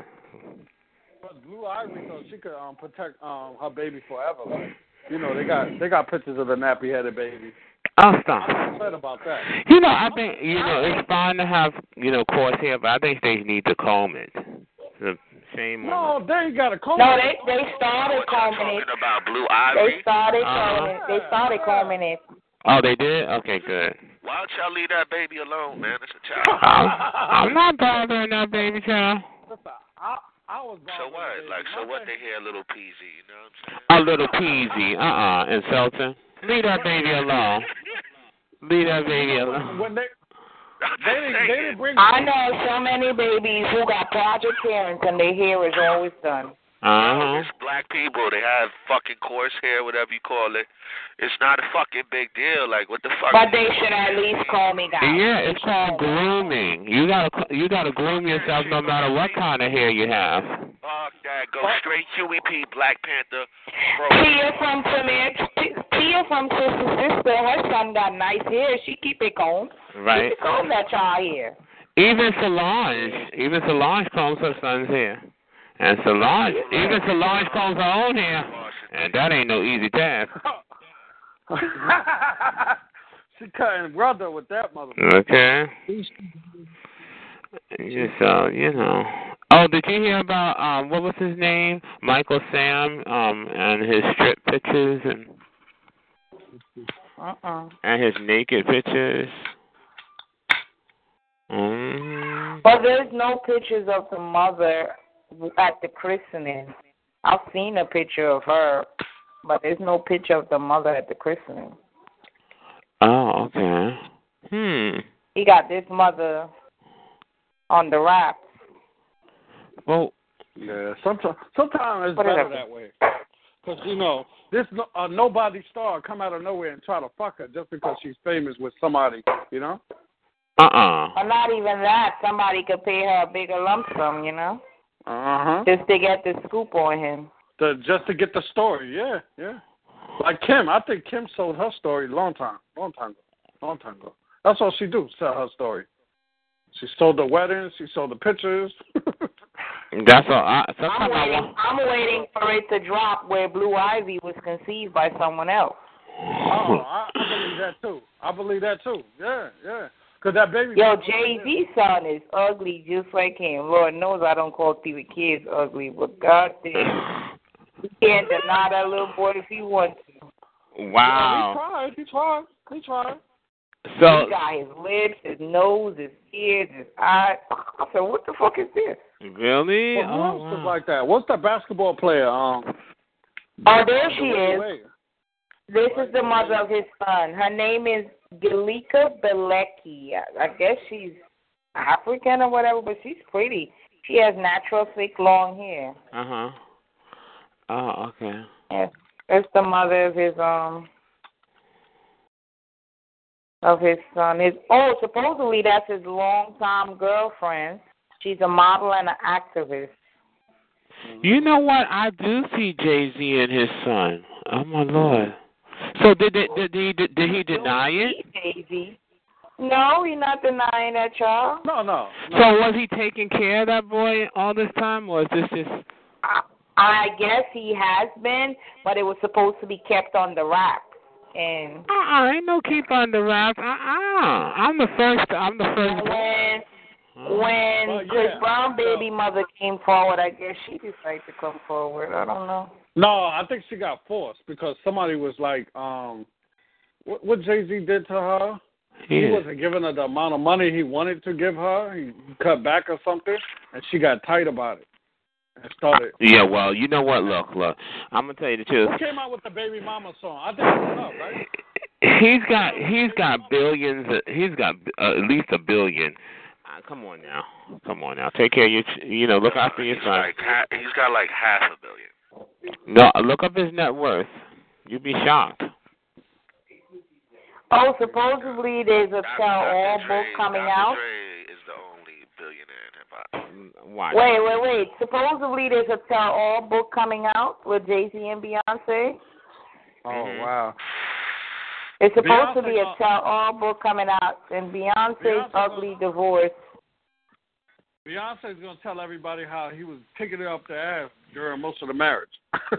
But Blue Ivy, so she could um protect um her baby forever. Like, you know, they got they got pictures of the nappy headed baby. Oh, I'm stop. upset about that. You know, I think you know it's fine to have you know coarse hair, but I think they need to comb it. It's a shame. on No, they ain't got a comb. No, they they started What combing it. talking about, Blue They Ivy? started Uh-huh. combing it. They started combing it. Oh, they did. Okay, good. Why don't y'all leave that baby alone, man? It's a child. I'm, I'm not bothering that baby child. I, I was So what? Like, so what? They hear a little peasy, you know what I'm saying? A little peasy. Uh uh Insulting. Leave that baby alone. Leave that baby alone. when they they didn't, they didn't bring. I know so many babies who got project parents and their hair is always done. Uh huh. It's black people. They have fucking coarse hair, whatever you call it. It's not a fucking big deal. Like, what the fuck? But they should at least comb it out. Yeah, it's called grooming. You gotta you gotta groom yourself no matter what kind of hair you have. Fuck that. Go straight QEP, Black Panther. Bro. Tia from Samir, Tia from Sister Sister, her son got nice hair. She keep it combed. Right. Keep it combed that y'all hair. Even Solange, even Solange combs her son's hair, and Solange, even Solange combs her on hair, and that ain't no easy task. she cutting brother with that mother. Okay. So you know. Oh, did you hear about um what was his name? Michael Sam um and his strip pictures and Uh-uh. and his naked pictures. Mm. But there's no pictures of the mother at the christening. I've seen a picture of her, but there's no picture of the mother at the christening. Oh, okay. Hmm. He got this mother on the rack. Well, yeah. Sometimes, sometimes it's Whatever. better that way. Because you know, this no, a nobody star come out of nowhere and try to fuck her just because she's famous with somebody. You know. Uh-uh. Or not even that. Somebody could pay her a bigger lump sum, you know, Uh huh. just to get the scoop on him. To, just to get the story. Yeah, yeah. Like Kim, I think Kim sold her story long time, long time ago, long time ago. That's all she do, sell her story. She sold the weddings, she sold the pictures. That's all. I, I'm sometimes I waiting. want. I'm waiting for it to drop where Blue Ivy was conceived by someone else. Oh, I, I believe that too. I believe that too. Yeah, yeah. Cause that baby. Yo, Jay Z son is ugly just like him. Lord knows I don't call TV kids ugly, but God damn, he can't deny that little boy if he wants to. Wow. he tried. He tried. He tried. So he got his lips, his nose, his ears, his eyes. I said, what the fuck is this? really? Well, who Oh, else was wow. like that? What's the basketball player? Um. Oh, there she is. This is the mother of his son. Her name is Galika Belecki. I guess she's African or whatever, but she's pretty. She has natural thick long hair. Uh huh. Oh, okay. Yes, that's the mother of his um of his son. His oh, supposedly that's his longtime girlfriend. She's a model and an activist. You know what? I do see Jay Z and his son. Oh my lord. So did did did he did, did he deny it? Jay-Z. No, he's not denying that, y'all. No, no. So was he taking care of that boy all this time, or is this just? I, I guess he has been, but it was supposed to be kept on the rack. And Uh uh ain't no keep on the wrap. Uh uh I'm the first. I'm the first. when when Well, Chris yeah, Brown baby mother came forward, I guess she decided to come forward. I don't know. No, I think she got forced because somebody was like, um, what, what Jay Z did to her. He wasn't giving her the amount of money he wanted to give her. He cut back or something, and she got tight about it and started. Yeah, well, you know what? Look, look. I'm gonna tell you the truth. Who came out with the Baby Mama song? I think it was up, right? He's got he's got billions. He's got uh, at least a billion. Come on now, come on now. Take care of your. ch- You know, look after your He's son. like he's got like half a billion. No, look up his net worth. You'd be shocked. Oh, supposedly there's a Dr. tell all book coming Dr. out. Dre is the only billionaire in hip hop. Watch. Wait, wait, wait. Supposedly there's a tell all book coming out with Jay Z and Beyonce. Oh Mhm. wow. It's supposed to be a tell all book coming out, and Beyonce's Beyonce ugly divorce. Beyonce's gonna tell everybody how he was picking her up the ass during most of the marriage.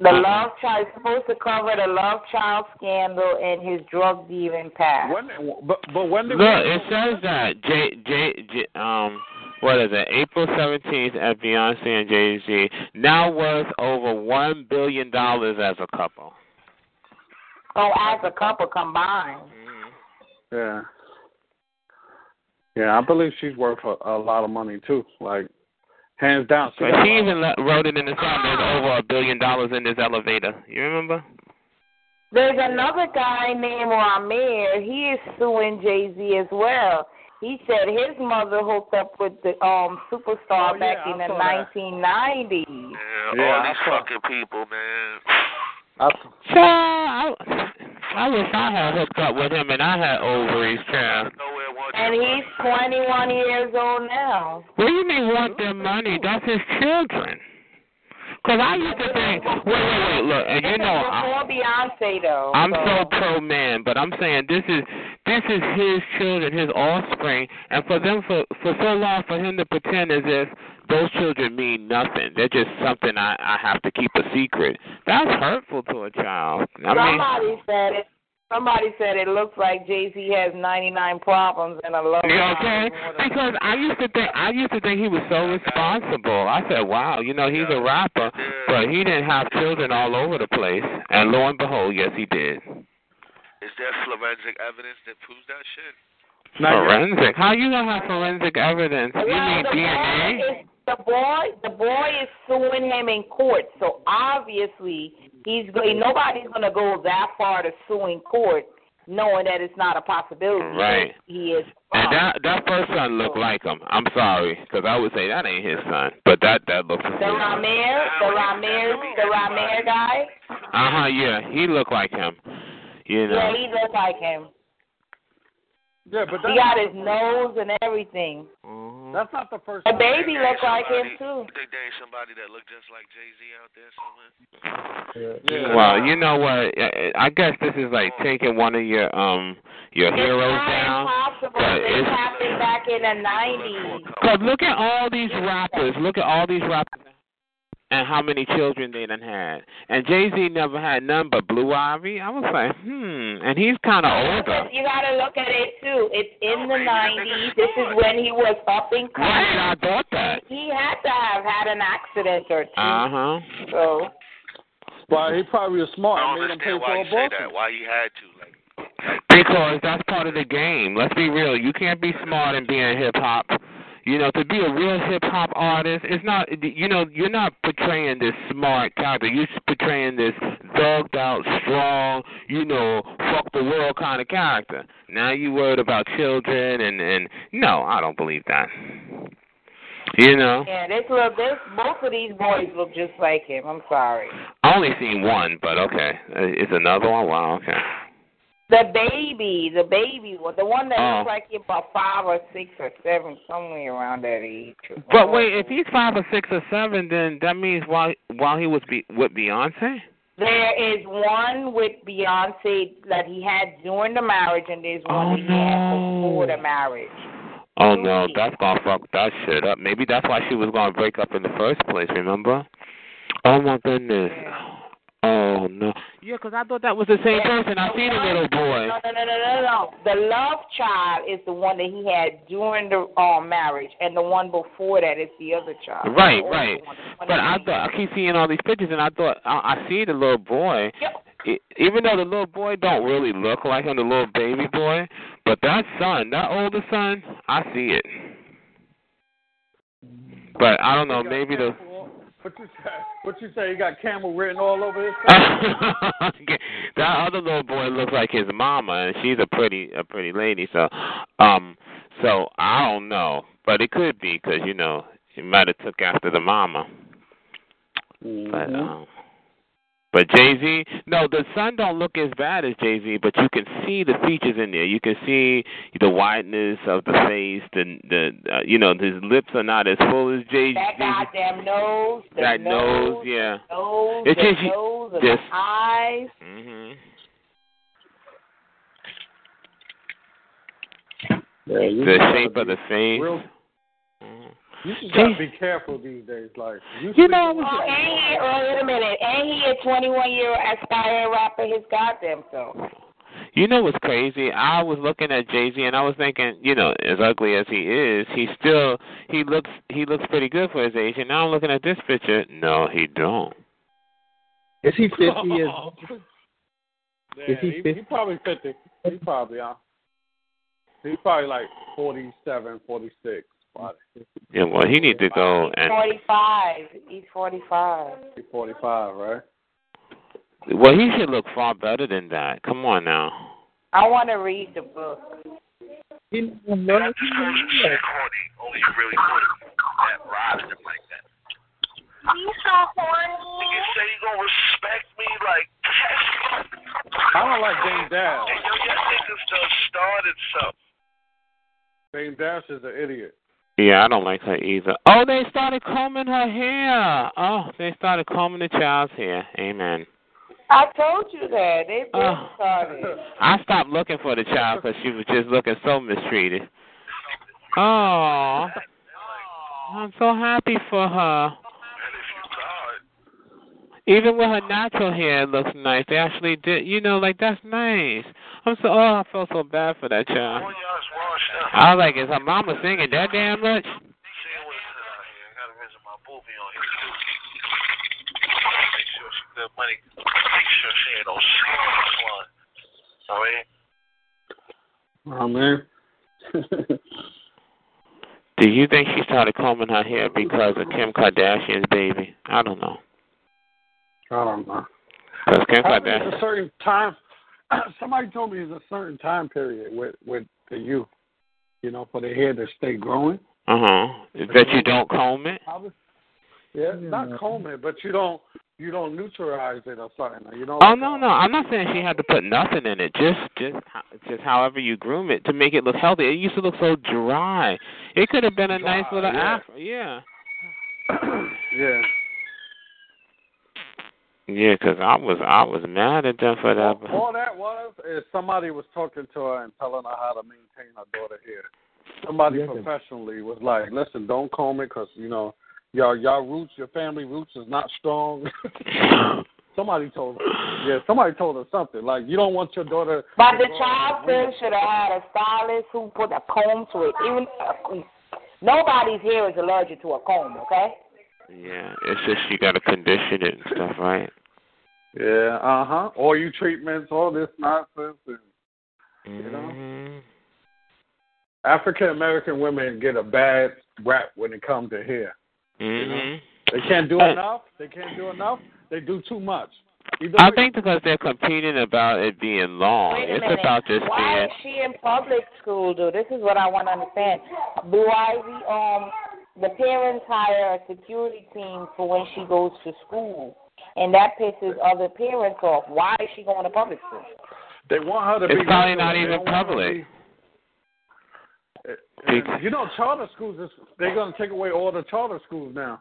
The love child is supposed to cover the love child scandal and his drug dealing past. when, but but when did Look, it says that J J J um what is it? April seventeenth at Beyonce and Jay Z now worth over one billion dollars as a couple. Oh, as a couple combined. Yeah. Yeah, I believe she's worth a, a lot of money too. Like, hands down. But she even le- wrote it in the song. There's over a billion dollars in this elevator. You remember? There's another guy named Ramir. He is suing Jay Z as well. He said his mother hooked up with the um superstar Oh, back yeah, in I the 1990s. Yeah, Yeah, all I these saw- fucking people, man. I, So I, wish I had hooked up with him and I had ovaries, child. And he's 21 years old now. What do you mean want their money? That's his children. Cause I used to think, wait, wait, wait, look, and you know, I, before Beyonce though. I'm so. so pro man, but I'm saying this is This is his children, his offspring, and for them for for so long for him to pretend as if those children mean nothing. They're just something I I have to keep a secret. That's hurtful to a child. I mean, Somebody said it. Somebody said it looks like Jay Z has 99 problems and a love. You okay? Because I used to think I used to think he was so responsible. I said, "Wow, you know, he's a rapper, but he didn't have children all over the place." And lo and behold, yes, he did. Is there forensic evidence that proves that shit? Forensic? How you gonna have forensic evidence? You Well, mean the DNA? boy is the boy. The boy is suing him in court, so obviously he's go- nobody's gonna go that far to suing court, knowing that it's not a possibility. Right. He is. And that that first son looked like him. I'm sorry, because I would say that ain't his son, but that that looks. The Ramir, the Ramir, the Ramir guy. Uh huh. Yeah, he looked like him. You know. Yeah, he looks like him. Yeah, but He got his nose and everything. That's not the first. The time. baby looks like him too. You think there ain't somebody that look just like Jay Z out there somewhere? Yeah. Well, you know what? I- I guess this is like taking one of your um your heroes it's not down. impossible. but This it's- happened back in the nineties. Cause look at all these rappers. Look at all these rappers and how many children they done had. And Jay Z never had none but Blue Ivy. I was like, hmm. And he's kind of older. You gotta look at it too. It's in the nineties. This is when he was up and coming. Right, I thought that. He had to have had an accident or two. Uh huh. So Well, he probably was smart. I don't Made him pay understand for why you say abortion. that. Why he had to? Like, Because that's part of the game. Let's be real. You can't be smart and be in hip hop. You know, to be a real hip hop artist, it's not. You know, you're not portraying this smart character. You're portraying this thugged out, strong. You know, fuck the world kind of character. Now you worried about children and and no, I don't believe that. You know, yeah, this look this both of these boys look just like him. I'm sorry. I only seen one, but okay, Uh, it's another one. Wow, okay. The baby, the baby the one that Oh. looks like he's about five or six or seven, somewhere around that age. But wait, if he's five or six or seven, then that means while while he was be, with Beyonce. There is one with Beyonce that he had during the marriage, and there's one Oh, he had before the marriage. Oh no, that's gonna fuck that shit up. Maybe that's why she was gonna break up in the first place. Remember? Oh my goodness. Oh no. Yeah, 'cause I thought that was the same person. I seen a little boy. No, no, no, no, no, no. The love child is the one that he had during the um, marriage, and the one before that is the other child. Right, The right. one, the one But I thought I keep seeing all these pictures, and I thought I, I see the little boy. E- Even though the little boy don't really look like him, the little baby boy, but that son, that older son, I see it. But I don't know, maybe the What you say? What you say? He got camel written all over his face. that other little boy looks like his mama, and she's a pretty a pretty lady. So, um, so I don't know, but it could be because you know he might have took after the mama. But um, but Jay Z, no, the son don't look as bad as Jay Z, but you can see the features in there. You can see the wideness of the face, the the uh, you know his lips are not as full as Jay Z. that goddamn nose, the That nose, nose, yeah. nose, It's the just you- nose, and just- the eyes. Mhm. Yeah, The shape of the face. real- Mhm. You just gotta be careful these days. Like you, you know, oh, and he, oh, wait a minute, and he a 21 year aspiring rapper his goddamn self. You know what's crazy? I was looking at Jay Z and I was thinking, you know, as ugly as he is, he still he looks he looks pretty good for his age. And now I'm looking at this picture. No, he don't. Is he 50? Oh. Is, is he, 50? He, he probably 50. He probably, uh, he's probably like 47, 46. Yeah, well, he need to go and 45. He's 45. He's forty-five, right? well, he should look far better than that. Come on now. I want to read the book. He That's shit horny. Only you really horny that rides him like that. He's so horny. Nigga say you gonna respect me like I don't like Dame Dash. Yo, y'all niggas done started something. Dame Dash is an idiot. Yeah, I don't like her either. Oh, they started combing her hair. Oh, they started combing the child's hair. Amen. I told you that. They've been Oh. started. I stopped looking for the child because she was just looking so mistreated. Oh, I'm so happy for her. Even with her natural hair, it looks nice. They actually did, you know, like that's nice. I'm so, oh, I felt so bad for that child. I was like, is her mama singing that damn much? Good money. Make sure she ain't no slut. All right. Oh man. Do you think she started combing her hair because of Kim Kardashian's baby? I don't know. I don't know. Because Kim I think it's a certain time. Somebody told me it's a certain time period with with the youth, you know, for their hair to stay growing. Uh huh. That you don't comb it. Yeah, not comb it, but you don't you don't neutralize it or something. You know. Oh no, no, I'm not saying she had to put nothing in it. Just, just, just however you groom it to make it look healthy. It used to look so dry. It could have been a nice little yeah. afro. Yeah. yeah. Yeah, 'cause I was, I was mad at them for All, that. all that was is somebody was talking to her and telling her how to maintain her daughter hair. Somebody professionally was like, "Listen, don't comb it because you know y'all y'all roots, your family roots is not strong." somebody told her, yeah, somebody told her something like, "You don't want your daughter." But the child and still should have had a stylist who put a comb to it. Even uh, nobody's hair is allergic to a comb, okay? Yeah, it's just you got to condition it and stuff, right? Yeah, uh huh. All you treatments, all this nonsense, and you know, Mhm. African American women get a bad rap when it comes to hair. Mhm. They can't do enough. They can't do enough. They do too much. I think because they're competing about it being long. Wait a It's minute. about just Why being. is she in public school, dude? This is what I want to understand. Why the um the parents hire a security team for when she goes to school, and that pisses other parents off. Why is she going to public school? They want her to It's be. probably not even don't want her to public. be- eh, eh, you know, charter schools is they're going to take away all the charter schools now.